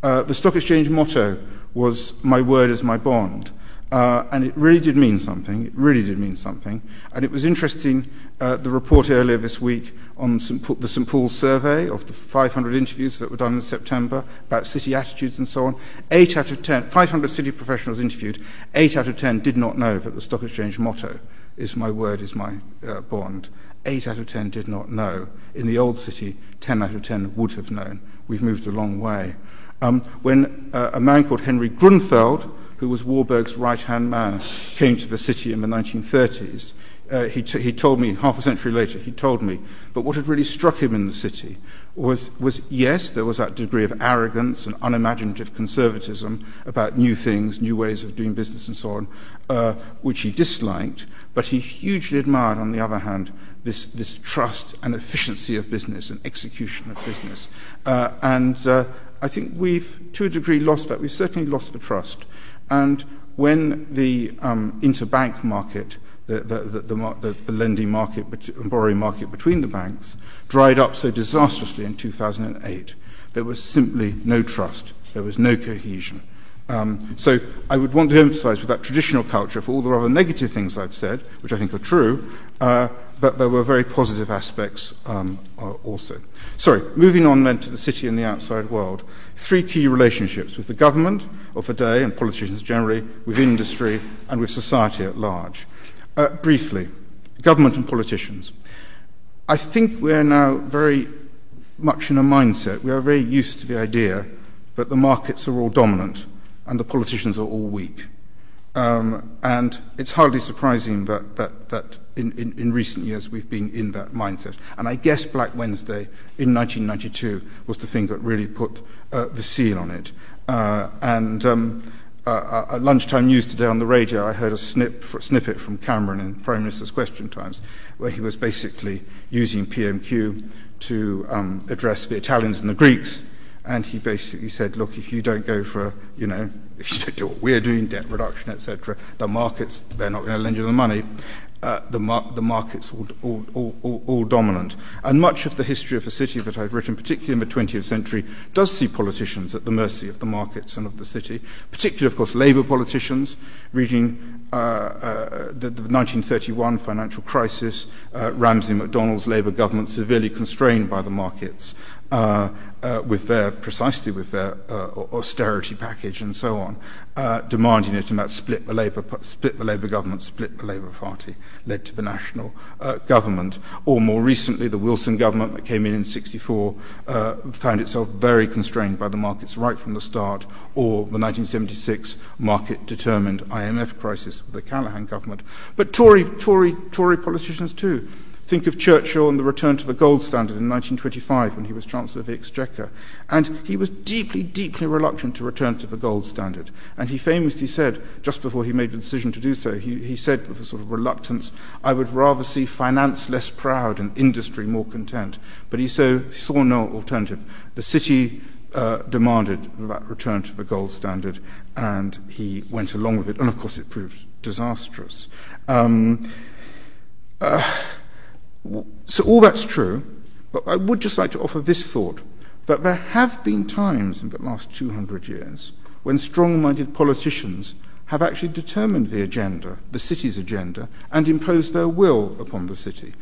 Speaker 2: Uh, the stock exchange motto was, My word is my bond. Uh, and it really did mean something. It really did mean something. And it was interesting, uh, the report earlier this week on the St. Paul's survey of the 500 interviews that were done in September about city attitudes and so on. Eight out of 10, 500 city professionals interviewed, eight out of 10 did not know that the stock exchange motto is my word, is my uh, bond. Eight out of 10 did not know. In the old city, 10 out of 10 would have known. We've moved a long way. Um, when uh, a man called Henry Grunfeld, who was Warburg's right hand man, came to the city in the 1930s, uh, he, t- he told me, half a century later, he told me, but what had really struck him in the city was, was yes, there was that degree of arrogance and unimaginative conservatism about new things, new ways of doing business and so on, uh, which he disliked, but he hugely admired, on the other hand, this, this trust and efficiency of business and execution of business. Uh, and uh, I think we've, to a degree, lost that. We've certainly lost the trust. And when the um, interbank market, the, lending market and borrowing market between the banks dried up so disastrously in 2008, there was simply no trust. There was no cohesion. Um, so I would want to emphasize with that traditional culture, for all the rather negative things I've said, which I think are true, uh, but there were very positive aspects um, uh, also. Sorry, moving on then to the city and the outside world. Three key relationships with the government of the day and politicians generally, with industry, and with society at large. Uh, briefly, government and politicians. I think we're now very much in a mindset, we are very used to the idea that the markets are all dominant and the politicians are all weak. Um, and it's hardly surprising that, that, that in, in, in, recent years we've been in that mindset. And I guess Black Wednesday in 1992 was the thing that really put uh, the seal on it. Uh, and um, at lunchtime news today on the radio, I heard a snip, snippet from Cameron in Prime Minister's Question Times, where he was basically using PMQ to um, address the Italians and the Greeks and he basically said, look, if you don't go for, you know, if you don't do what we're doing, debt reduction, etc., the markets, they're not going to lend you the money. Uh, the, mar- the markets all, all, all, all, dominant. And much of the history of the city that I've written, particularly in the 20th century, does see politicians at the mercy of the markets and of the city, particularly, of course, Labour politicians, reading uh, uh, the, the, 1931 financial crisis, uh, Ramsay MacDonald's Labour government severely constrained by the markets, with their precisely with their uh, austerity package and so on, uh, demanding it, and that split the Labour split the Labour government, split the Labour Party, led to the national uh, government. Or more recently, the Wilson government that came in in '64 uh, found itself very constrained by the markets right from the start. Or the 1976 market-determined IMF crisis with the Callaghan government. But Tory Tory Tory politicians too Think of Churchill and the return to the gold standard in 1925 when he was Chancellor of the Exchequer. And he was deeply, deeply reluctant to return to the gold standard. And he famously said, just before he made the decision to do so, he, he said with a sort of reluctance, I would rather see finance less proud and industry more content. But he, so, saw no alternative. The city uh, demanded that return to the gold standard, and he went along with it. And of course, it proved disastrous. Um, uh, so all that's true, but I would just like to offer this thought that there have been times in the last 200 years when strong minded politicians have actually determined the agenda, the city's agenda, and imposed their will upon the city.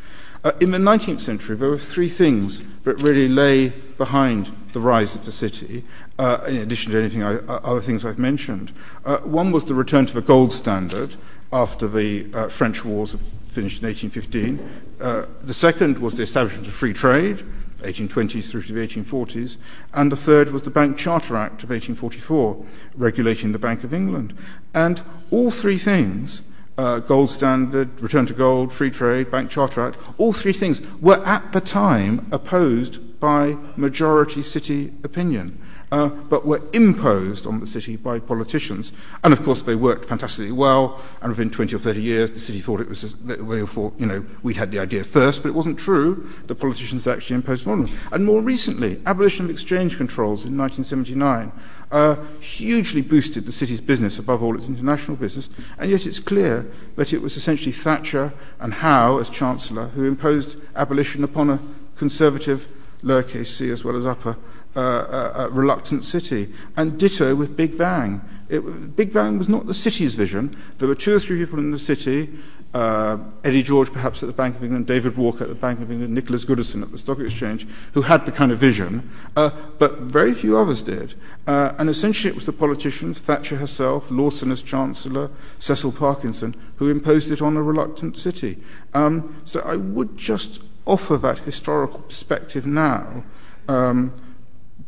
Speaker 2: Uh, in the 19th century, there were three things that really lay behind the rise of the city, uh, in addition to anything I, uh, other things I've mentioned. Uh, one was the return to the gold standard after the uh, French wars of finished in 1815. Uh, the second was the establishment of free trade, 1820s through to the 1840s. And the third was the Bank Charter Act of 1844, regulating the Bank of England. And all three things uh, gold standard, return to gold, free trade, Bank Charter Act, all three things were at the time opposed by majority city opinion uh, but were imposed on the city by politicians. And of course, they worked fantastically well. And within 20 or 30 years, the city thought it was, they thought, you know, we'd had the idea first, but it wasn't true. The politicians had actually imposed on them. And more recently, abolition of exchange controls in 1979 uh, hugely boosted the city's business, above all its international business. And yet it's clear that it was essentially Thatcher and Howe, as Chancellor, who imposed abolition upon a conservative, lowercase c as well as upper, uh, reluctant city. And ditto with Big Bang. It, Big Bang was not the city's vision. There were two or three people in the city, uh, Eddie George perhaps at the Bank of England, David Walker at the Bank of England, Nicholas Goodison at the Stock Exchange, who had the kind of vision, uh, but very few others did. Uh, and essentially it was the politicians, Thatcher herself, Lawson as Chancellor, Cecil Parkinson, who imposed it on a reluctant city. Um, so I would just offer that historical perspective now. Um,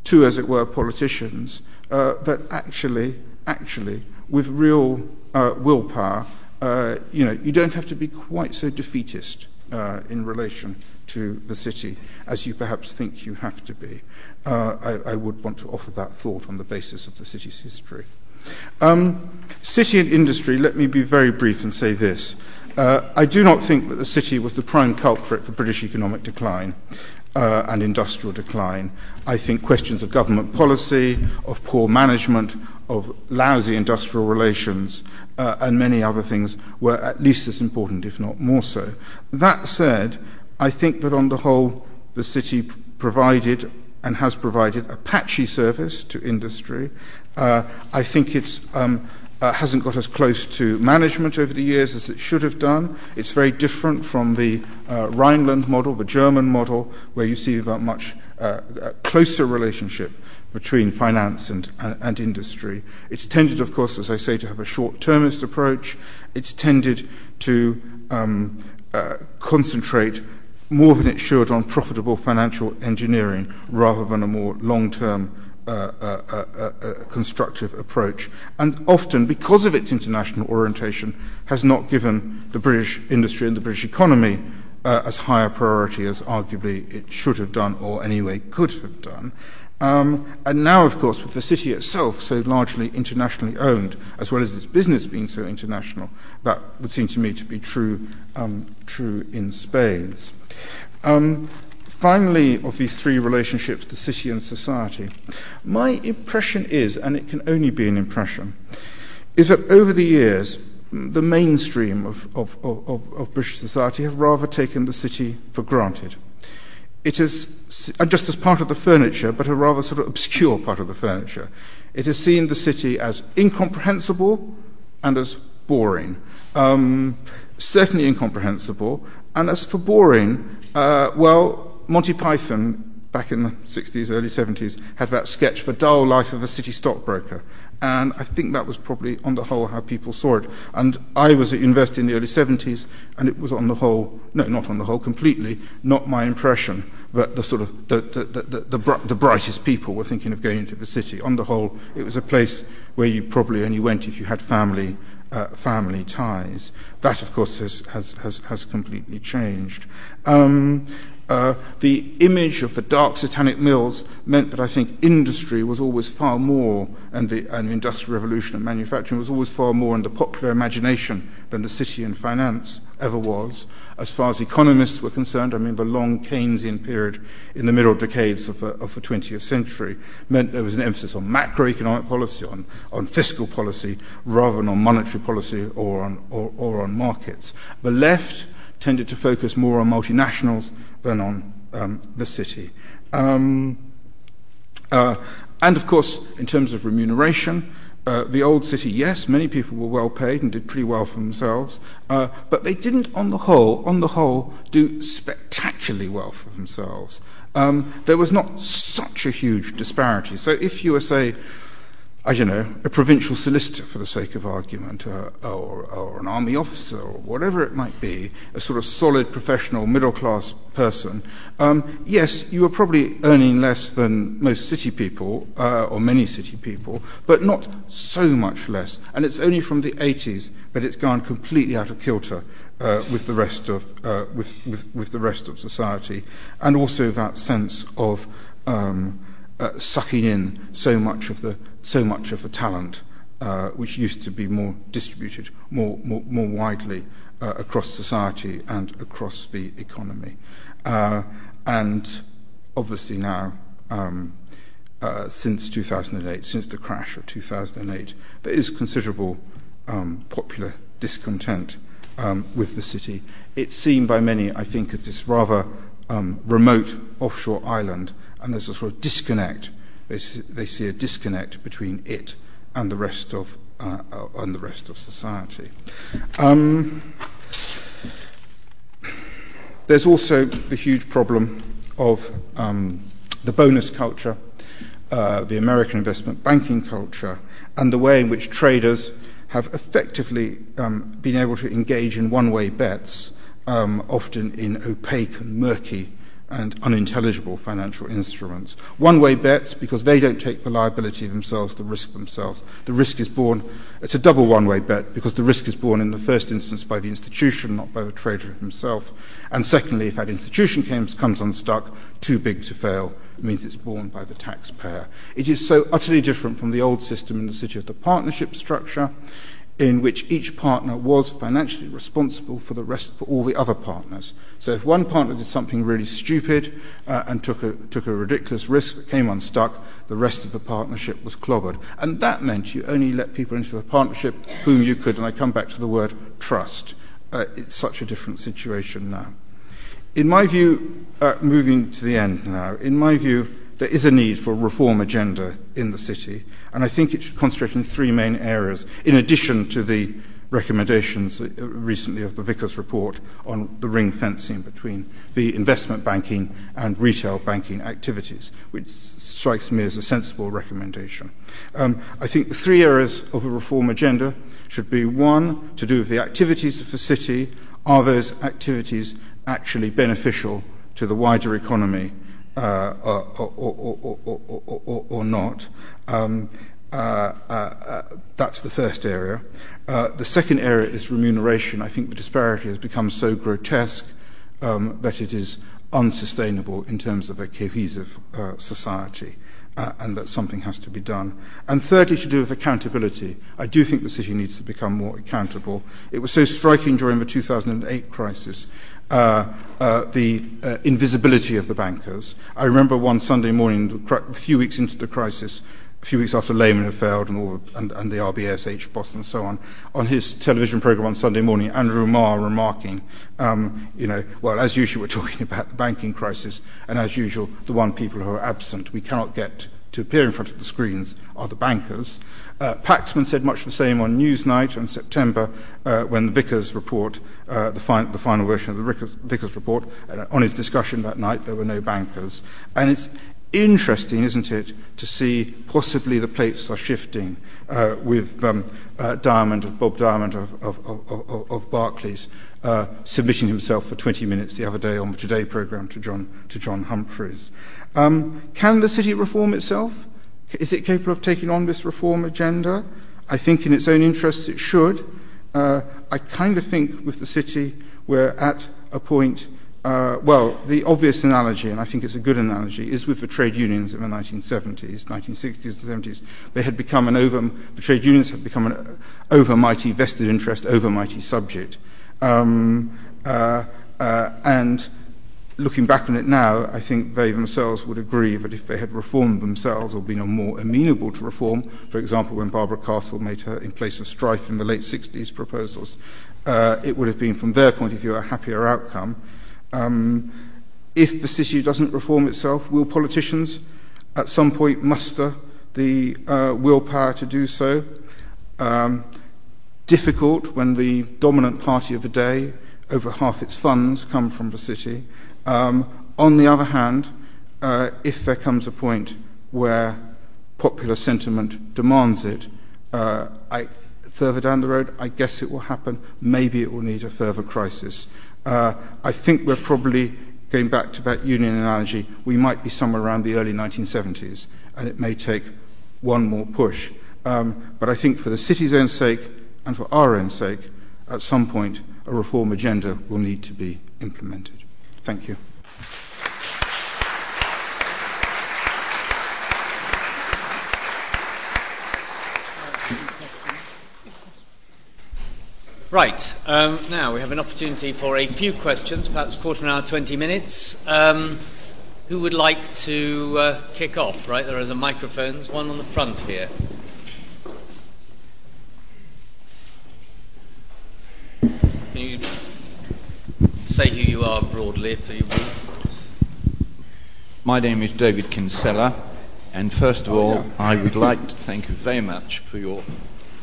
Speaker 2: to, as it were, politicians uh, that actually, actually, with real uh, willpower, uh, you know, you don't have to be quite so defeatist in relation to the city as you perhaps think you have to be. I, I, would want to offer that thought on the basis of the city's history. Um, city and industry, let me be very brief and say this. Uh, I do not think that the city was the prime culprit for British economic decline uh, and industrial decline. I think questions of government policy, of poor management, of lousy industrial relations, uh, and many other things were at least as important, if not more so. That said, I think that on the whole, the city provided and has provided a patchy service to industry. Uh, I think it um, uh, hasn't got as close to management over the years as it should have done. It's very different from the Rhineland model, the German model, where you see a much uh, closer relationship between finance and, uh, and industry. It's tended, of course, as I say, to have a short termist approach. It's tended to um, uh, concentrate more than it should on profitable financial engineering rather than a more long term uh, uh, uh, constructive approach, and often, because of its international orientation, has not given the British industry and the British economy uh, as high a priority as arguably it should have done, or anyway could have done. Um, and now, of course, with the city itself so largely internationally owned, as well as its business being so international, that would seem to me to be true, um, true in spades. Um, finally, of these three relationships, the city and society, my impression is, and it can only be an impression, is that over the years, the mainstream of, of, of, of, British society have rather taken the city for granted. It is, just as part of the furniture, but a rather sort of obscure part of the furniture, it has seen the city as incomprehensible and as boring. Um, certainly incomprehensible. And as for boring, uh, well, Monty Python back in the 60s, early 70s, had that sketch, The Dull Life of a City Stockbroker. And I think that was probably, on the whole, how people saw it. And I was at university in the early 70s, and it was on the whole, no, not on the whole, completely, not my impression that the sort of the, the, the, the, the brightest people were thinking of going into the city. On the whole, it was a place where you probably only went if you had family uh, family ties. That, of course, has, has, has, has completely changed. Um, uh, the image of the dark satanic mills meant that I think industry was always far more, and the, and the industrial revolution and manufacturing was always far more in the popular imagination than the city and finance ever was. As far as economists were concerned, I mean, the long Keynesian period in the middle decades of the, of the 20th century meant there was an emphasis on macroeconomic policy, on, on fiscal policy, rather than on monetary policy or on, or, or on markets. The left tended to focus more on multinationals than on um, the city. Um, uh, and of course, in terms of remuneration, uh, the old city, yes, many people were well paid and did pretty well for themselves, uh, but they didn't, on the whole, on the whole, do spectacularly well for themselves. Um, there was not such a huge disparity. So if you were, say, I don't know, a provincial solicitor for the sake of argument, uh, or, or, an army officer, or whatever it might be, a sort of solid professional middle class person, um, yes, you were probably earning less than most city people, uh, or many city people, but not so much less. And it's only from the 80s that it's gone completely out of kilter uh, with the rest of uh, with, with, with the rest of society, and also that sense of um, uh, sucking in so much of the so much of the talent uh, which used to be more distributed more more, more widely uh, across society and across the economy, uh, and obviously now. Um, uh, since 2008, since the crash of 2008, there is considerable um, popular discontent um, with the city. It's seen by many, I think, as this rather um, remote offshore island and there's a sort of disconnect. They see, they see a disconnect between it and the rest of uh, and the rest of society. Um, there's also the huge problem of um, the bonus culture, uh, the American investment banking culture, and the way in which traders have effectively um, been able to engage in one way bets, um, often in opaque and murky and unintelligible financial instruments. One way bets, because they don't take the liability themselves, the risk themselves. The risk is borne, it's a double one way bet, because the risk is borne in the first instance by the institution, not by the trader himself. And secondly, if that institution comes, comes unstuck, too big to fail, means it's borne by the taxpayer. It is so utterly different from the old system in the city of the partnership structure in which each partner was financially responsible for the rest for all the other partners. So if one partner did something really stupid uh, and took a took a ridiculous risk that came unstuck, the rest of the partnership was clobbered, and that meant you only let people into the partnership whom you could. And I come back to the word trust. Uh, it's such a different situation now. In my view, uh, moving to the end now. In my view there is a need for a reform agenda in the city, and I think it should concentrate in three main areas, in addition to the recommendations uh, recently of the Vickers report on the ring fencing between the investment banking and retail banking activities, which strikes me as a sensible recommendation. Um, I think the three areas of a reform agenda should be one, to do with the activities of the city. Are those activities actually beneficial to the wider economy or, or, not. Um, uh, uh, that's the first area. the second area is remuneration. I think the disparity has become so grotesque um, that it is unsustainable in terms of a cohesive society. Uh, and that something has to be done. And thirdly, to do with accountability. I do think the city needs to become more accountable. It was so striking during the 2008 crisis uh, uh, the uh, invisibility of the bankers. I remember one Sunday morning, a few weeks into the crisis, a few weeks after Lehman had failed and, all the, and, and the boss and so on, on his television program on Sunday morning, Andrew Marr remarking, um, you know, well, as usual, we're talking about the banking crisis, and as usual, the one people who are absent, we cannot get to appear in front of the screens are the bankers. Uh, Paxman said much the same on Newsnight in September uh, when the Vickers report, uh, the, fin- the, final version of the Vickers, Vickers report, on his discussion that night, there were no bankers. And it's interesting, isn't it, to see possibly the plates are shifting uh, with um, uh, Diamond, Bob Diamond of, of, of, of Barclays, uh, submitting himself for 20 minutes the other day on the Today programme to John, to John Humphrys. Um, can the city reform itself? Is it capable of taking on this reform agenda? I think in its own interests it should. Uh, I kind of think with the city we're at a point well, the obvious analogy, and I think it's a good analogy, is with the trade unions in the 1970s, 1960s and 70s. They had become an over, the trade unions had become an overmighty vested interest, overmighty subject. Um, uh, uh, and looking back on it now, I think they themselves would agree that if they had reformed themselves or been more amenable to reform, for example, when Barbara Castle made her In Place of Strife in the late 60s proposals, uh, it would have been, from their point of view, a happier outcome. Um, if the city doesn't reform itself, will politicians at some point muster the uh, willpower to do so? Um, difficult when the dominant party of the day, over half its funds, come from the city. Um, on the other hand, uh, if there comes a point where popular sentiment demands it, uh, I, further down the road, I guess it will happen. Maybe it will need a further crisis. Uh, I think we're probably, going back to that union analogy, we might be somewhere around the early 1970s, and it may take one more push. Um, but I think for the city's own sake and for our own sake, at some point, a reform agenda will need to be implemented. Thank you.
Speaker 1: Right, um, now we have an opportunity for a few questions, perhaps quarter of an hour, 20 minutes. Um, who would like to uh, kick off? Right, there are the microphones, one on the front here. Can you say who you are broadly, if you will?
Speaker 3: My name is David Kinsella, and first of all, I would like to thank you very much for your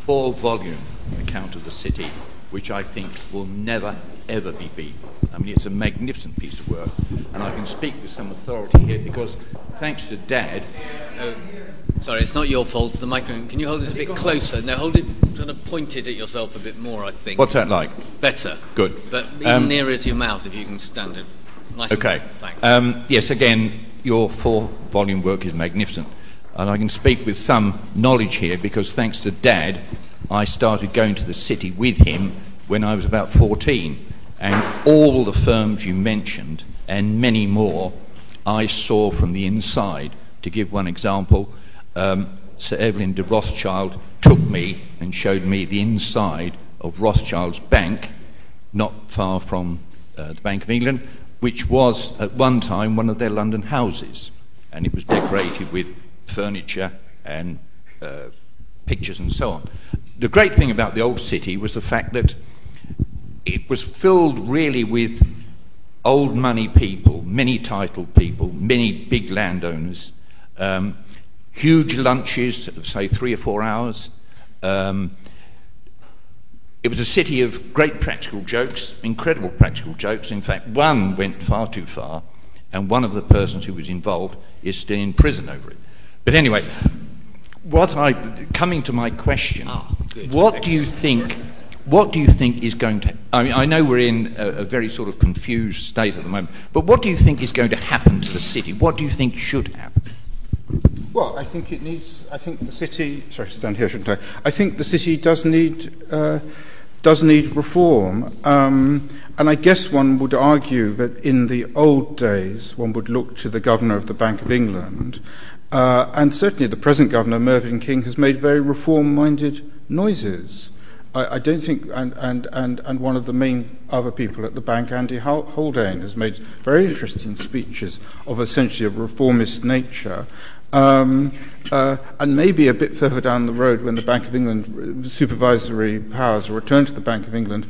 Speaker 3: four volume account of the city which I think will never, ever be beaten. I mean, it's a magnificent piece of work, and I can speak with some authority here because, thanks to Dad.
Speaker 1: Oh, sorry, it's not your fault. The microphone. Can you hold it a bit closer? No, hold it kind of pointed at yourself a bit more. I think.
Speaker 3: What's that like?
Speaker 1: Better.
Speaker 3: Good.
Speaker 1: But even um, nearer to your mouth, if you can stand it. Nice
Speaker 3: okay. Um, yes. Again, your four-volume work is magnificent, and I can speak with some knowledge here because, thanks to Dad, I started going to the city with him when I was about 14. And all the firms you mentioned, and many more, I saw from the inside. To give one example, um, Sir Evelyn de Rothschild took me and showed me the inside of Rothschild's bank, not far from uh, the Bank of England, which was at one time one of their London houses. And it was decorated with furniture and uh, pictures and so on the great thing about the old city was the fact that it was filled really with old money people, many titled people, many big landowners, um, huge lunches of, say, three or four hours. Um, it was a city of great practical jokes, incredible practical jokes. In fact, one went far too far, and one of the persons who was involved is still in prison over it. But anyway, what I coming to my question,
Speaker 1: ah,
Speaker 3: what Excellent. do you think? What do you think is going to? I mean, I know we're in a, a, very sort of confused state at the moment, but what do you think is going to happen to the city? What do you think should happen?
Speaker 2: Well, I think it needs. I think the city. Sorry, stand here, shouldn't I? I think the city does need. Uh, does need reform. Um, and I guess one would argue that in the old days, one would look to the governor of the Bank of England uh, and certainly the present governor, Mervyn King, has made very reform minded noises. I, I, don't think, and, and, and, and one of the main other people at the bank, Andy Haldane, has made very interesting speeches of essentially a reformist nature. Um, uh, and maybe a bit further down the road, when the Bank of England supervisory powers return to the Bank of England,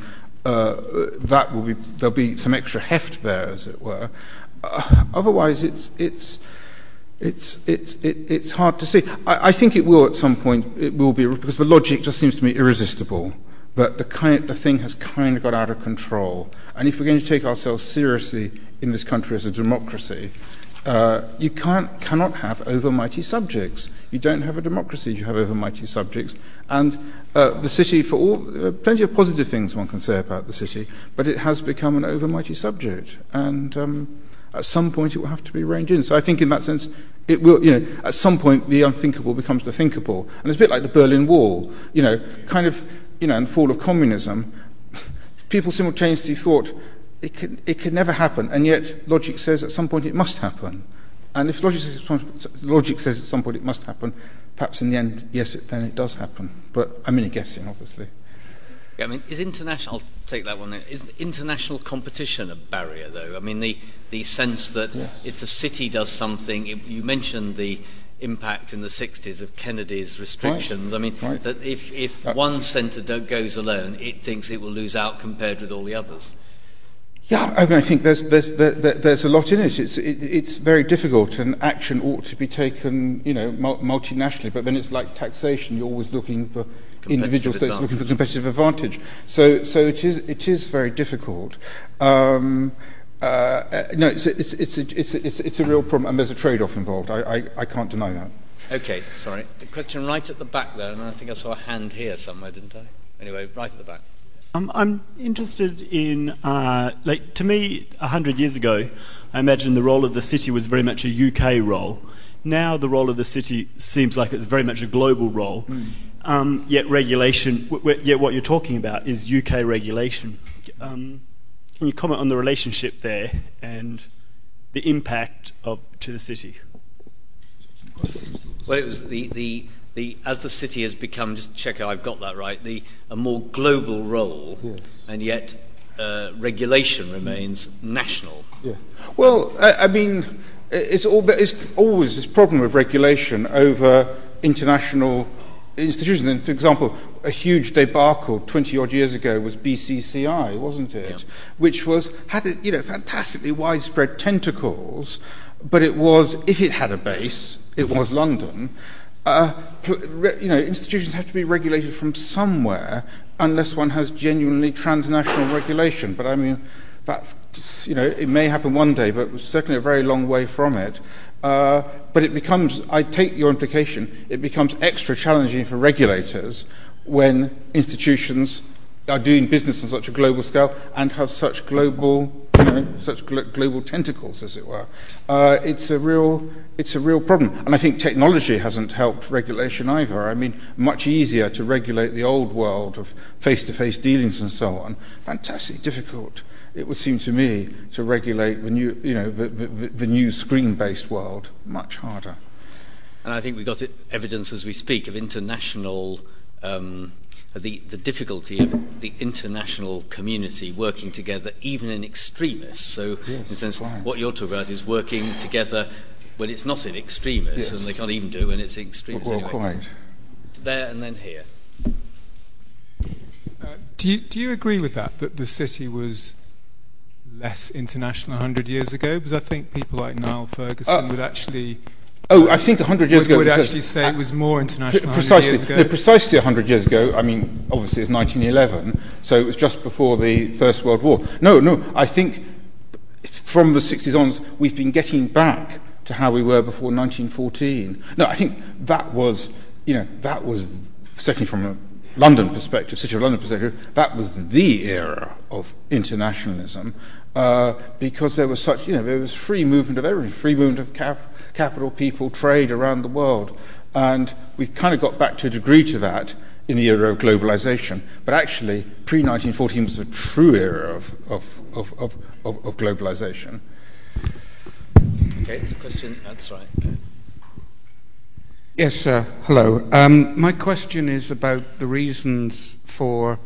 Speaker 2: uh, that will be there'll be some extra heft there, as it were. Uh, otherwise, it's it's it's it's it, it's hard to see. I, I, think it will at some point. It will be because the logic just seems to me irresistible. That the kind the thing has kind of got out of control, and if we're going to take ourselves seriously in this country as a democracy, uh, you can't, cannot have overmighty subjects. You don't have a democracy, you have overmighty subjects. And uh, the city, for all, uh, plenty of positive things one can say about the city, but it has become an overmighty subject. And um, at some point it will have to be reined in. So I think in that sense, it will, you know, at some point the unthinkable becomes the thinkable. And it's a bit like the Berlin Wall, you know, kind of, you know, and the fall of communism. People simultaneously thought, it can, it can never happen, and yet logic says at some point it must happen. And if logic says, logic says at some point it must happen, perhaps in the end, yes, it, then it does happen. But I'm only guessing, obviously.
Speaker 1: I mean, is international? I'll take that one. Is international competition a barrier, though? I mean, the the sense that yes. if the city does something, it, you mentioned the impact in the 60s of Kennedy's restrictions.
Speaker 2: Right.
Speaker 1: I mean,
Speaker 2: right.
Speaker 1: that if if uh, one centre goes alone, it thinks it will lose out compared with all the others.
Speaker 2: Yeah, I, mean, I think there's, there's, there, there's a lot in it. It's, it, it's very difficult, and action ought to be taken, you know, multinationally. But then it's like taxation; you're always looking for individual states advantage. looking for competitive advantage. So, so it is, it is very difficult. Um, uh, no, it's a, it's, it's, a, it's, a, it's, it's a real problem, and there's a trade-off involved. I, I, I can't deny that.
Speaker 1: Okay, sorry. The question right at the back there, and I think I saw a hand here somewhere, didn't I? Anyway, right at the back.
Speaker 4: Um, I'm interested in, uh, like, to me, 100 years ago, I imagine the role of the city was very much a UK role. Now, the role of the city seems like it's very much a global role. Mm. Um, yet, regulation, w- yet what you're talking about is UK regulation. Um, can you comment on the relationship there and the impact of to the city?
Speaker 1: Well, it was the, the the, as the city has become, just check I've got that right, the, a more global role, yes. and yet uh, regulation remains mm. national.
Speaker 2: Yeah. Well, I, I mean, it's, all, it's always this problem of regulation over international institutions. And for example, a huge debacle 20 odd years ago was BCCI, wasn't it? Yeah. Which was, had, you know, fantastically widespread tentacles, but it was, if it had a base, it was London. Uh, you know, institutions have to be regulated from somewhere unless one has genuinely transnational regulation. But I mean, that's, you know, it may happen one day, but certainly a very long way from it. Uh, but it becomes, I take your implication, it becomes extra challenging for regulators when institutions are doing business on such a global scale and have such global, you know, such gl- global tentacles, as it were. Uh, it's a real, it's a real problem, and I think technology hasn't helped regulation either. I mean, much easier to regulate the old world of face-to-face dealings and so on. Fantastic difficult. It would seem to me to regulate the new, you know, the, the, the new screen-based world much harder.
Speaker 1: And I think we've got evidence as we speak of international. Um, the, the difficulty of the international community working together, even in extremis. So, yes, in a sense, right. what you're talking about is working together when it's not in extremis, yes. and they can't even do it when it's in extremis.
Speaker 2: Well,
Speaker 1: anyway.
Speaker 2: quite.
Speaker 1: There and then here.
Speaker 5: Uh, do, you, do you agree with that, that the city was less international 100 years ago? Because I think people like Niall Ferguson uh, would actually
Speaker 2: Oh, I think 100 years
Speaker 5: would,
Speaker 2: ago.
Speaker 5: Would actually say it was more international.
Speaker 2: precisely,
Speaker 5: years no,
Speaker 2: precisely 100 years ago. I mean, obviously it's 1911, so it was just before the First World War. No, no. I think from the 60s onwards, we've been getting back to how we were before 1914. No, I think that was, you know, that was certainly from a London perspective, City of London perspective, that was the era of internationalism uh, because there was such, you know, there was free movement of everything, free movement of cap- capital, people, trade around the world. And we've kind of got back to a degree to that in the era of globalization. But actually, pre 1914 was a true era of, of, of, of, of, of globalization.
Speaker 1: Okay, it's a question. That's right.
Speaker 6: Yes, uh, hello. Um, my question is about the reasons for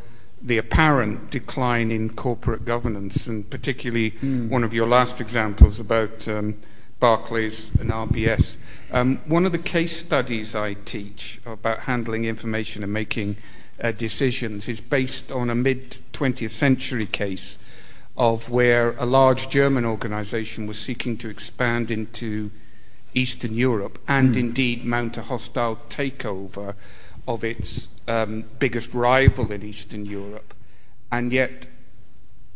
Speaker 6: the apparent decline in corporate governance, and particularly mm. one of your last examples about um, Barclays and RBS. Um, one of the case studies I teach about handling information and making uh, decisions is based on a mid 20th century case of where a large German organization was seeking to expand into Eastern Europe and mm. indeed mount a hostile takeover of its um, biggest rival in Eastern Europe. And yet,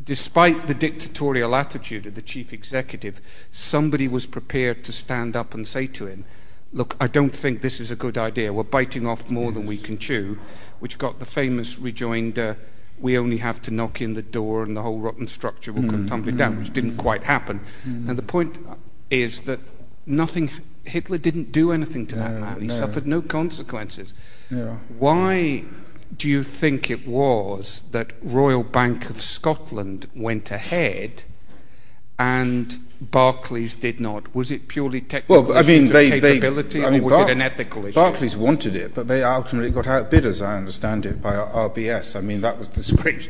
Speaker 6: despite the dictatorial attitude of the chief executive, somebody was prepared to stand up and say to him, Look, I don't think this is a good idea. We're biting off more than we can chew, which got the famous rejoinder we only have to knock in the door and the whole rotten structure will mm, come tumbling mm, down, which didn't quite happen. Mm. And the point is that nothing, Hitler didn't do anything to no, that man. He no. suffered no consequences. Yeah. Why do you think it was that Royal Bank of Scotland went ahead and Barclays did not? Was it purely technical well, I mean, they, capability, they, I mean, or was Bar- it an ethical issue?
Speaker 2: Barclays wanted it, but they ultimately got outbid, as I understand it, by RBS. I mean, that was the great.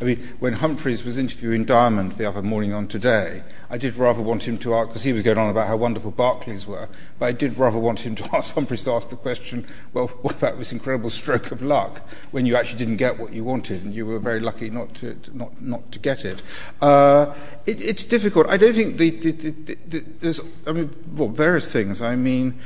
Speaker 2: I mean, when Humphrys was interviewing Diamond the other morning on Today, I did rather want him to ask, because he was going on about how wonderful Barclays were, but I did rather want him to ask Humphrys to ask the question, well, what about this incredible stroke of luck when you actually didn't get what you wanted and you were very lucky not to, not, not to get it? Uh, it it's difficult. I don't think the, the, the, the, there's, I mean, well, various things. I mean,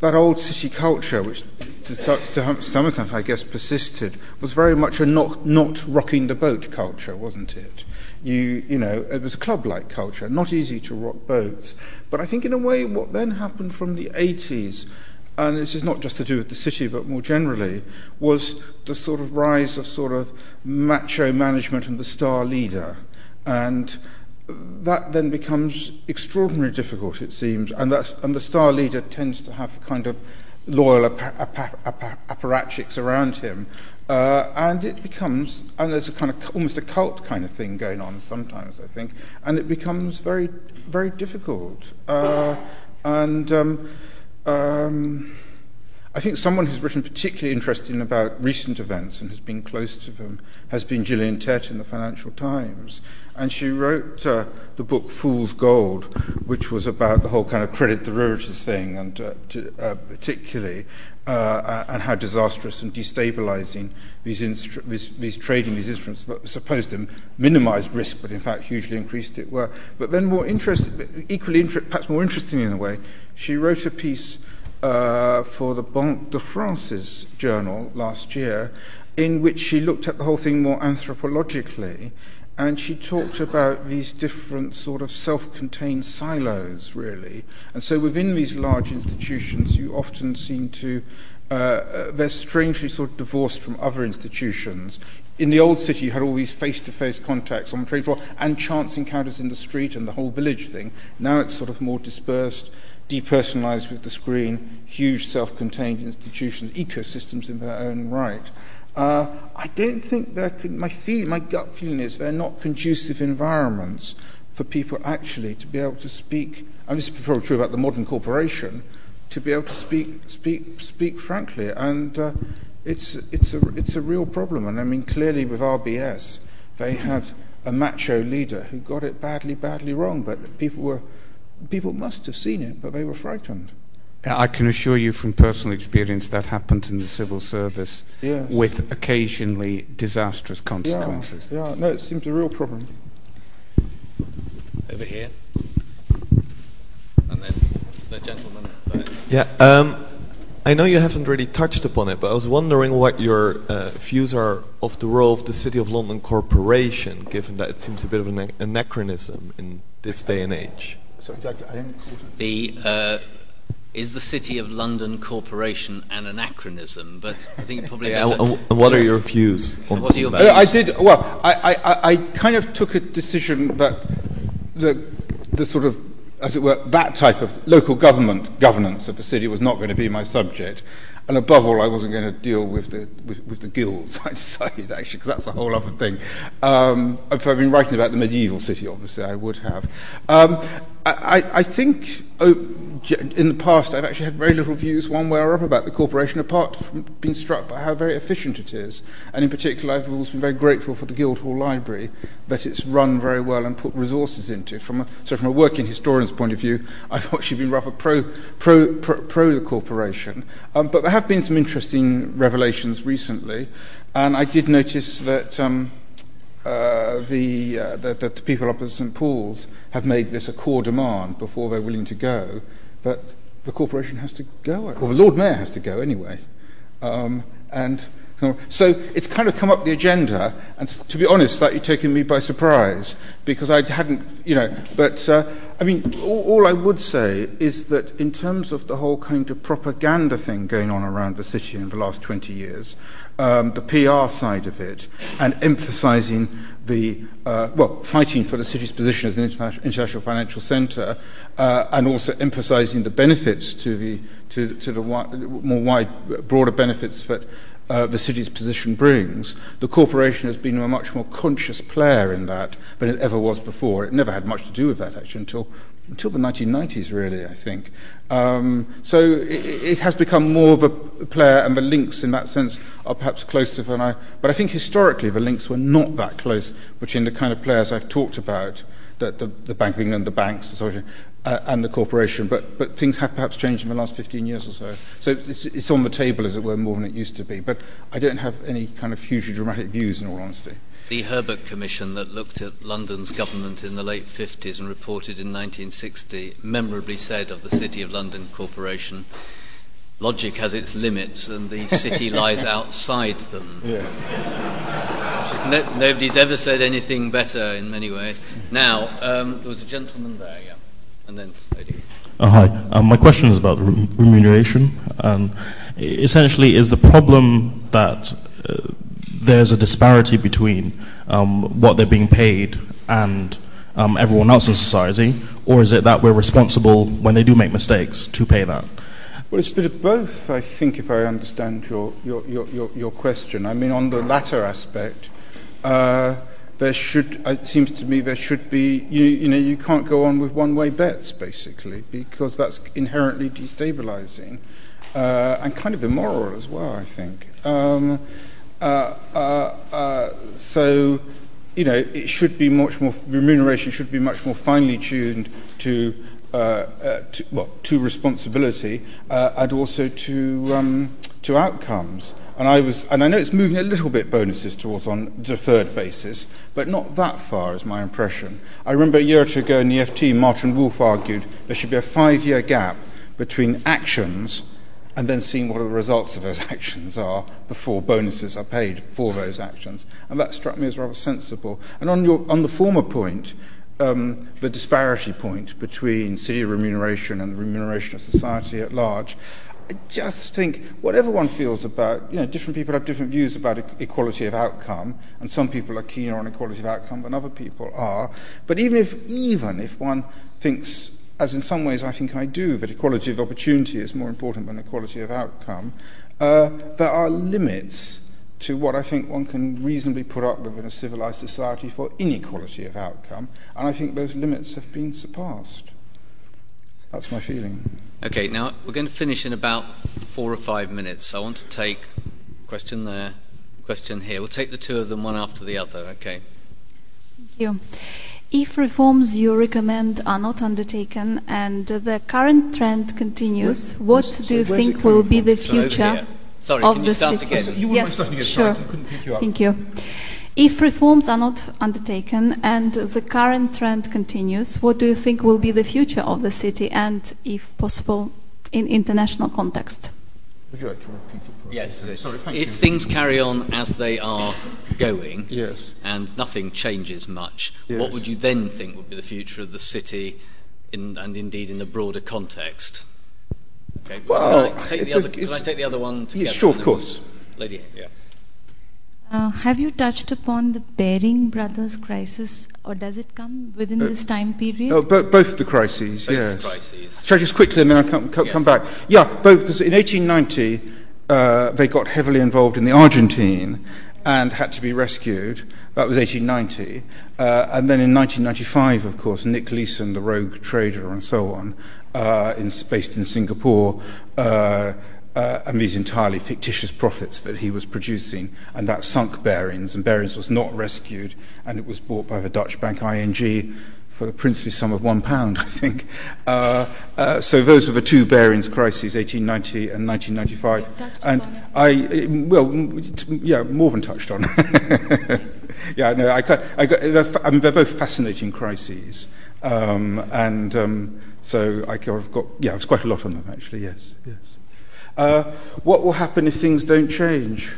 Speaker 2: that old city culture, which to, to some extent, I guess, persisted, was very much a not, not rocking the boat culture, wasn't it? You, you know, it was a club-like culture, not easy to rock boats. But I think in a way what then happened from the 80s, and this is not just to do with the city, but more generally, was the sort of rise of sort of macho management and the star leader. And that then becomes extraordinarily difficult, it seems, and, that's, and the star leader tends to have kind of loyal apparatchiks around him uh, and it becomes, and there's a kind of almost a cult kind of thing going on sometimes, I think, and it becomes very, very difficult. Uh, and um, um, I think someone who's written particularly interesting about recent events and has been close to them has been Gillian Tett in the Financial Times. And she wrote uh, the book Fool's Gold, which was about the whole kind of credit derivatives thing, and uh, to, uh, particularly uh, and how disastrous and destabilizing these, instru- these, these, trading these instruments were supposed to minimize risk, but in fact hugely increased it were. But then more interesting, equally inter- perhaps more interestingly in a way, she wrote a piece uh, for the Banque de France's journal last year, in which she looked at the whole thing more anthropologically, and she talked about these different sort of self-contained silos, really. And so within these large institutions, you often seem to uh, uh they're strangely sort of divorced from other institutions. In the old city, you had all these face-to-face contacts on the trade floor and chance encounters in the street and the whole village thing. Now it's sort of more dispersed depersonalized with the screen, huge self contained institutions, ecosystems in their own right. Uh, I don't think they're, my, feel, my gut feeling is they're not conducive environments for people actually to be able to speak, and this is probably true about the modern corporation, to be able to speak, speak, speak frankly. And uh, it's, it's, a, it's a real problem. And I mean, clearly with RBS, they had a macho leader who got it badly, badly wrong, but people were people must have seen it, but they were frightened.
Speaker 6: I can assure you from personal experience that happens in the civil service yes. with occasionally disastrous consequences.
Speaker 2: Yeah, yeah, no, it seems a real problem.
Speaker 1: Over here. And then the gentleman there.
Speaker 7: Yeah, um, I know you haven't really touched upon it, but I was wondering what your uh, views are of the role of the City of London Corporation, given that it seems a bit of an anachronism in this day and age. Sorry, I
Speaker 1: didn't the uh, is the City of London Corporation an anachronism? But I think it probably yeah,
Speaker 7: better. And, what are your views?
Speaker 1: On what are your views?
Speaker 2: I did well. I, I, I kind of took a decision that the the sort of as it were, that type of local government governance of the city was not going to be my subject. And above all, I wasn't going to deal with the, with, with the guilds, I decided, actually, because that's a whole other thing. Um, if I'd been writing about the medieval city, obviously, I would have. Um, I, I, think, oh, in the past, I've actually had very little views one way or other about the corporation, apart from being struck by how very efficient it is. And in particular, I've always been very grateful for the Guildhall Library that it's run very well and put resources into. From a, so, from a working historian's point of view, I've actually been rather pro, pro, pro, pro the corporation. Um, but there have been some interesting revelations recently, and I did notice that. Um, uh, the, uh, the, the people up at St Paul's have made this a core demand before they're willing to go, but the corporation has to go, or the Lord Mayor has to go anyway. Um, and so it's kind of come up the agenda, and to be honest, slightly taken me by surprise because I hadn't, you know. But uh, I mean, all, all, I would say is that in terms of the whole kind of propaganda thing going on around the city in the last 20 years, um, the PR side of it, and emphasizing the, uh, well, fighting for the city's position as an international financial center, uh, and also emphasizing the benefits to the, to, to the more wide, broader benefits that uh, the city's position brings, the corporation has been a much more conscious player in that than it ever was before. It never had much to do with that, actually, until, until the 1990s, really, I think. Um, so it, it, has become more of a player, and the links in that sense are perhaps closer than I. But I think historically the links were not that close between the kind of players I've talked about the, the, the Bank of England, the banks, the uh, and the corporation. But, but things have perhaps changed in the last 15 years or so. So it's, it's on the table, as it were, more than it used to be. But I don't have any kind of hugely dramatic views, in all honesty.
Speaker 1: The Herbert Commission that looked at London's government in the late 50s and reported in 1960 memorably said of the City of London Corporation, logic has its limits and the city lies outside them.
Speaker 2: Yes.
Speaker 1: No, nobody's ever said anything better in many ways. Now, um, there was a gentleman there, yeah, and then lady.
Speaker 8: Uh, hi. Um, my question is about remuneration. Um, essentially, is the problem that uh, there's a disparity between um, what they're being paid and um, everyone else in society, or is it that we're responsible when they do make mistakes to pay that?
Speaker 2: Well, it's a bit of both, I think, if I understand your, your, your, your, question. I mean, on the latter aspect, uh, there should, it seems to me, there should be, you, you know, you can't go on with one way bets, basically, because that's inherently destabilizing uh, and kind of immoral as well, I think. Um, uh, uh, uh, so, you know, it should be much more, remuneration should be much more finely tuned to uh, uh, well, to responsibility uh, and also um, to outcomes. And I was, and I know it's moving a little bit bonuses towards on deferred basis, but not that far, is my impression. I remember a year or two ago in the FT, Martin Wolf argued there should be a five-year gap between actions and then seeing what the results of those actions are before bonuses are paid for those actions. And that struck me as rather sensible. And on, your, on the former point, um, the disparity point between city remuneration and the remuneration of society at large, I just think whatever one feels about, you know, different people have different views about equality of outcome, and some people are keener on equality of outcome than other people are. But even if, even if one thinks, as in some ways I think I do, that equality of opportunity is more important than equality of outcome, uh, there are limits to what I think one can reasonably put up with in a civilized society for inequality of outcome, and I think those limits have been surpassed. That's my feeling.
Speaker 1: Okay, now we're going to finish in about four or five minutes. I want to take question there, question here. We'll take the two of them one after the other. Okay.
Speaker 9: Thank you. If reforms you recommend are not undertaken and the current trend continues, what do you think will be the future
Speaker 1: Sorry,
Speaker 9: of
Speaker 1: can
Speaker 9: the
Speaker 1: you start
Speaker 9: city?
Speaker 1: again?
Speaker 2: You wouldn't
Speaker 9: yes,
Speaker 2: starting again,
Speaker 9: sure.
Speaker 2: I couldn't pick you up.
Speaker 9: Thank you. If reforms are not undertaken and the current trend continues, what do you think will be the future of the city and, if possible, in international context?
Speaker 2: Would you like to repeat it for us?
Speaker 1: Yes.
Speaker 2: Sorry, thank
Speaker 1: if
Speaker 2: you.
Speaker 1: things carry on as they are going
Speaker 2: Yes.
Speaker 1: and nothing changes much,
Speaker 2: Yes.
Speaker 1: what would you then think would be the future of the city in, and indeed in the broader context? Okay.
Speaker 2: Well,
Speaker 1: can I take,
Speaker 2: it's
Speaker 1: the
Speaker 2: a-
Speaker 1: other, can I take the other one together?
Speaker 2: Yes, sure, of
Speaker 1: and then we'll-
Speaker 2: course.
Speaker 1: Lady, yeah.
Speaker 10: Uh, have you touched upon the Baring Brothers crisis, or does it come within
Speaker 2: Uh,
Speaker 10: this time period?
Speaker 2: Oh, bo- both the crises,
Speaker 1: Both
Speaker 2: yes.
Speaker 1: crises.
Speaker 2: Shall I just quickly, and then I'll come, come,
Speaker 1: Yes.
Speaker 2: come back? Yeah, both, because in 1890, uh, they got heavily involved in the Argentine, and had to be rescued. That was 1890. Uh, and then in 1995, of course, Nick Leeson, the rogue trader and so on, uh, in, based in Singapore, uh, uh, and these entirely fictitious profits that he was producing, and that sunk Barings, and Barings was not rescued, and it was bought by the Dutch bank ING for the princely sum of one pound, I think. Uh, uh, so those were the two Barings crises, 1890 and 1995. And I, well, yeah, more than touched on. yeah, no, I, I got, I mean, they're both fascinating crises. Um, and um, so I have got, yeah, it's quite a lot on them, actually, yes, yes. Uh, what will happen if things don't change?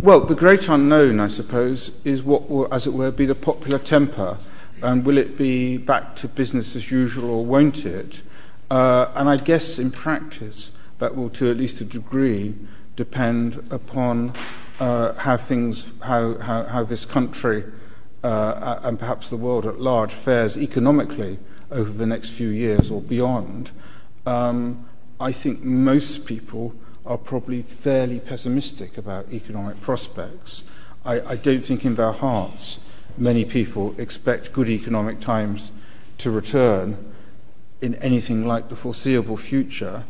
Speaker 2: Well, the great unknown, I suppose, is what will, as it were, be the popular temper. And will it be back to business as usual or won't it? Uh, and I guess in practice, that will, to at least a degree, depend upon uh, how things, how, how, how this country uh, and perhaps the world at large fares economically over the next few years or beyond. Um, I think most people are probably fairly pessimistic about economic prospects. I, I don't think in their hearts many people expect good economic times to return in anything like the foreseeable future.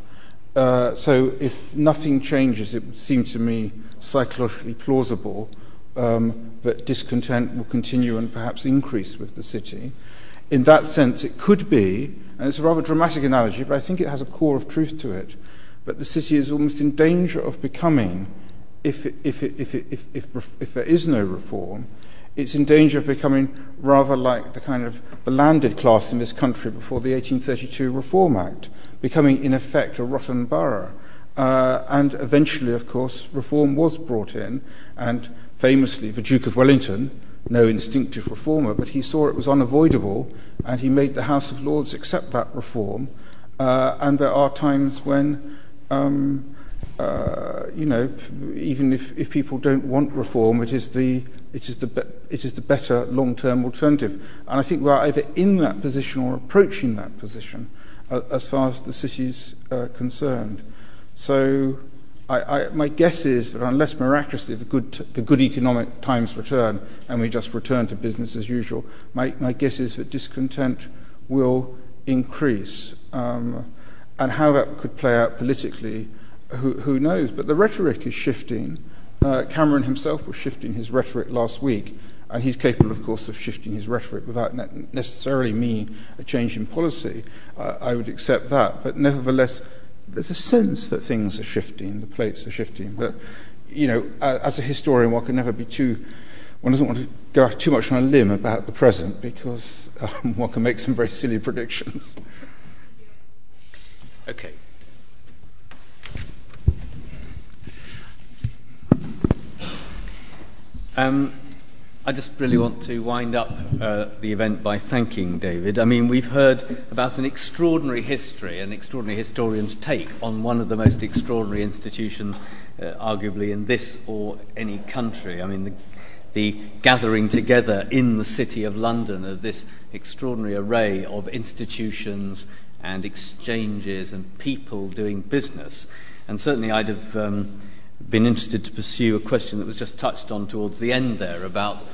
Speaker 2: Uh, so, if nothing changes, it would seem to me psychologically plausible um, that discontent will continue and perhaps increase with the city. In that sense, it could be and it's a rather dramatic analogy, but I think it has a core of truth to it, that the city is almost in danger of becoming, if, if, if, if, if, if there is no reform, it's in danger of becoming rather like the kind of the landed class in this country before the 1832 Reform Act, becoming in effect a rotten borough. Uh, and eventually, of course, reform was brought in, and famously, the Duke of Wellington, no instinctive reformer, but he saw it was unavoidable and he made the House of Lords accept that reform. Uh, and there are times when, um, uh, you know, even if, if people don't want reform, it is the, it is the, be- it is the better long term alternative. And I think we are either in that position or approaching that position uh, as far as the city is uh, concerned. So I, I, my guess is that unless miraculously the good, the good economic times return and we just return to business as usual, my, my guess is that discontent will increase. Um, and how that could play out politically, who, who knows? But the rhetoric is shifting. Uh, Cameron himself was shifting his rhetoric last week, and he's capable, of course, of shifting his rhetoric without ne- necessarily meaning a change in policy. Uh, I would accept that. But nevertheless, there's a sense that things are shifting, the plates are shifting. But, you know, as a historian, one can never be too, one doesn't want to go too much on a limb about the present because um, one can make some very silly predictions.
Speaker 1: Okay. Um, I just really want to wind up uh, the event by thanking David. I mean, we've heard about an extraordinary history, an extraordinary historian's take on one of the most extraordinary institutions, uh, arguably in this or any country. I mean, the, the gathering together in the city of London of this extraordinary array of institutions and exchanges and people doing business. And certainly, I'd have. Um, been interested to pursue a question that was just touched on towards the end there about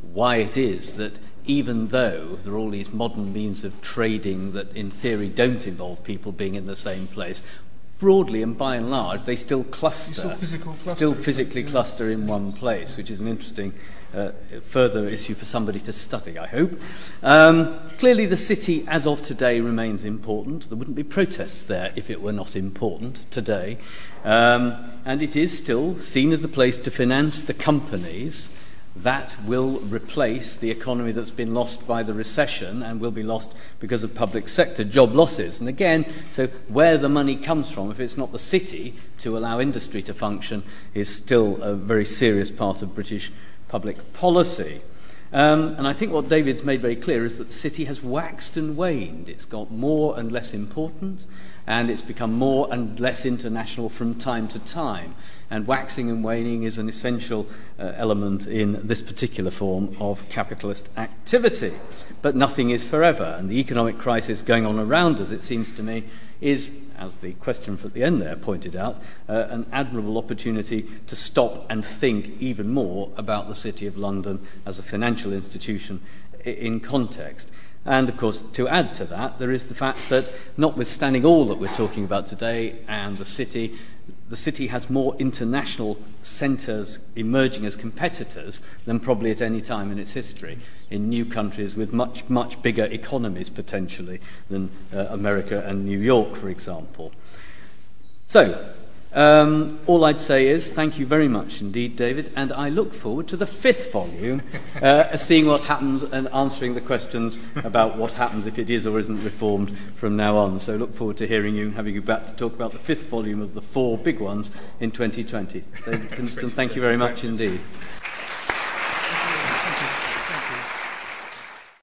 Speaker 1: why it is that even though there are all these modern means of trading that in theory don't involve people being in the same place, broadly and by and large they still cluster,
Speaker 2: still,
Speaker 1: still physically cluster in one place, which is an interesting uh, further issue for somebody to study, I hope. Um, clearly, the city as of today remains important. There wouldn't be protests there if it were not important today. Um, and it is still seen as the place to finance the companies that will replace the economy that's been lost by the recession and will be lost because of public sector job losses. And again, so where the money comes from, if it's not the city to allow industry to function, is still a very serious part of British public policy. Um, and I think what David's made very clear is that the city has waxed and waned. It's got more and less important, and it's become more and less international from time to time. and waxing and waning is an essential uh, element in this particular form of capitalist activity. But nothing is forever, and the economic crisis going on around us, it seems to me, is, as the question at the end there pointed out, uh, an admirable opportunity to stop and think even more about the City of London as a financial institution in context. And of course, to add to that, there is the fact that notwithstanding all that we're talking about today and the city the city has more international centres emerging as competitors than probably at any time in its history in new countries with much, much bigger economies potentially than uh, America and New York, for example. So, um, all I'd say is thank you very much indeed, David, and I look forward to the fifth volume, uh, seeing what happens and answering the questions about what happens if it is or isn't reformed from now on. So look forward to hearing you and having you back to talk about the fifth volume of the four big ones in 2020. David thank you very much indeed.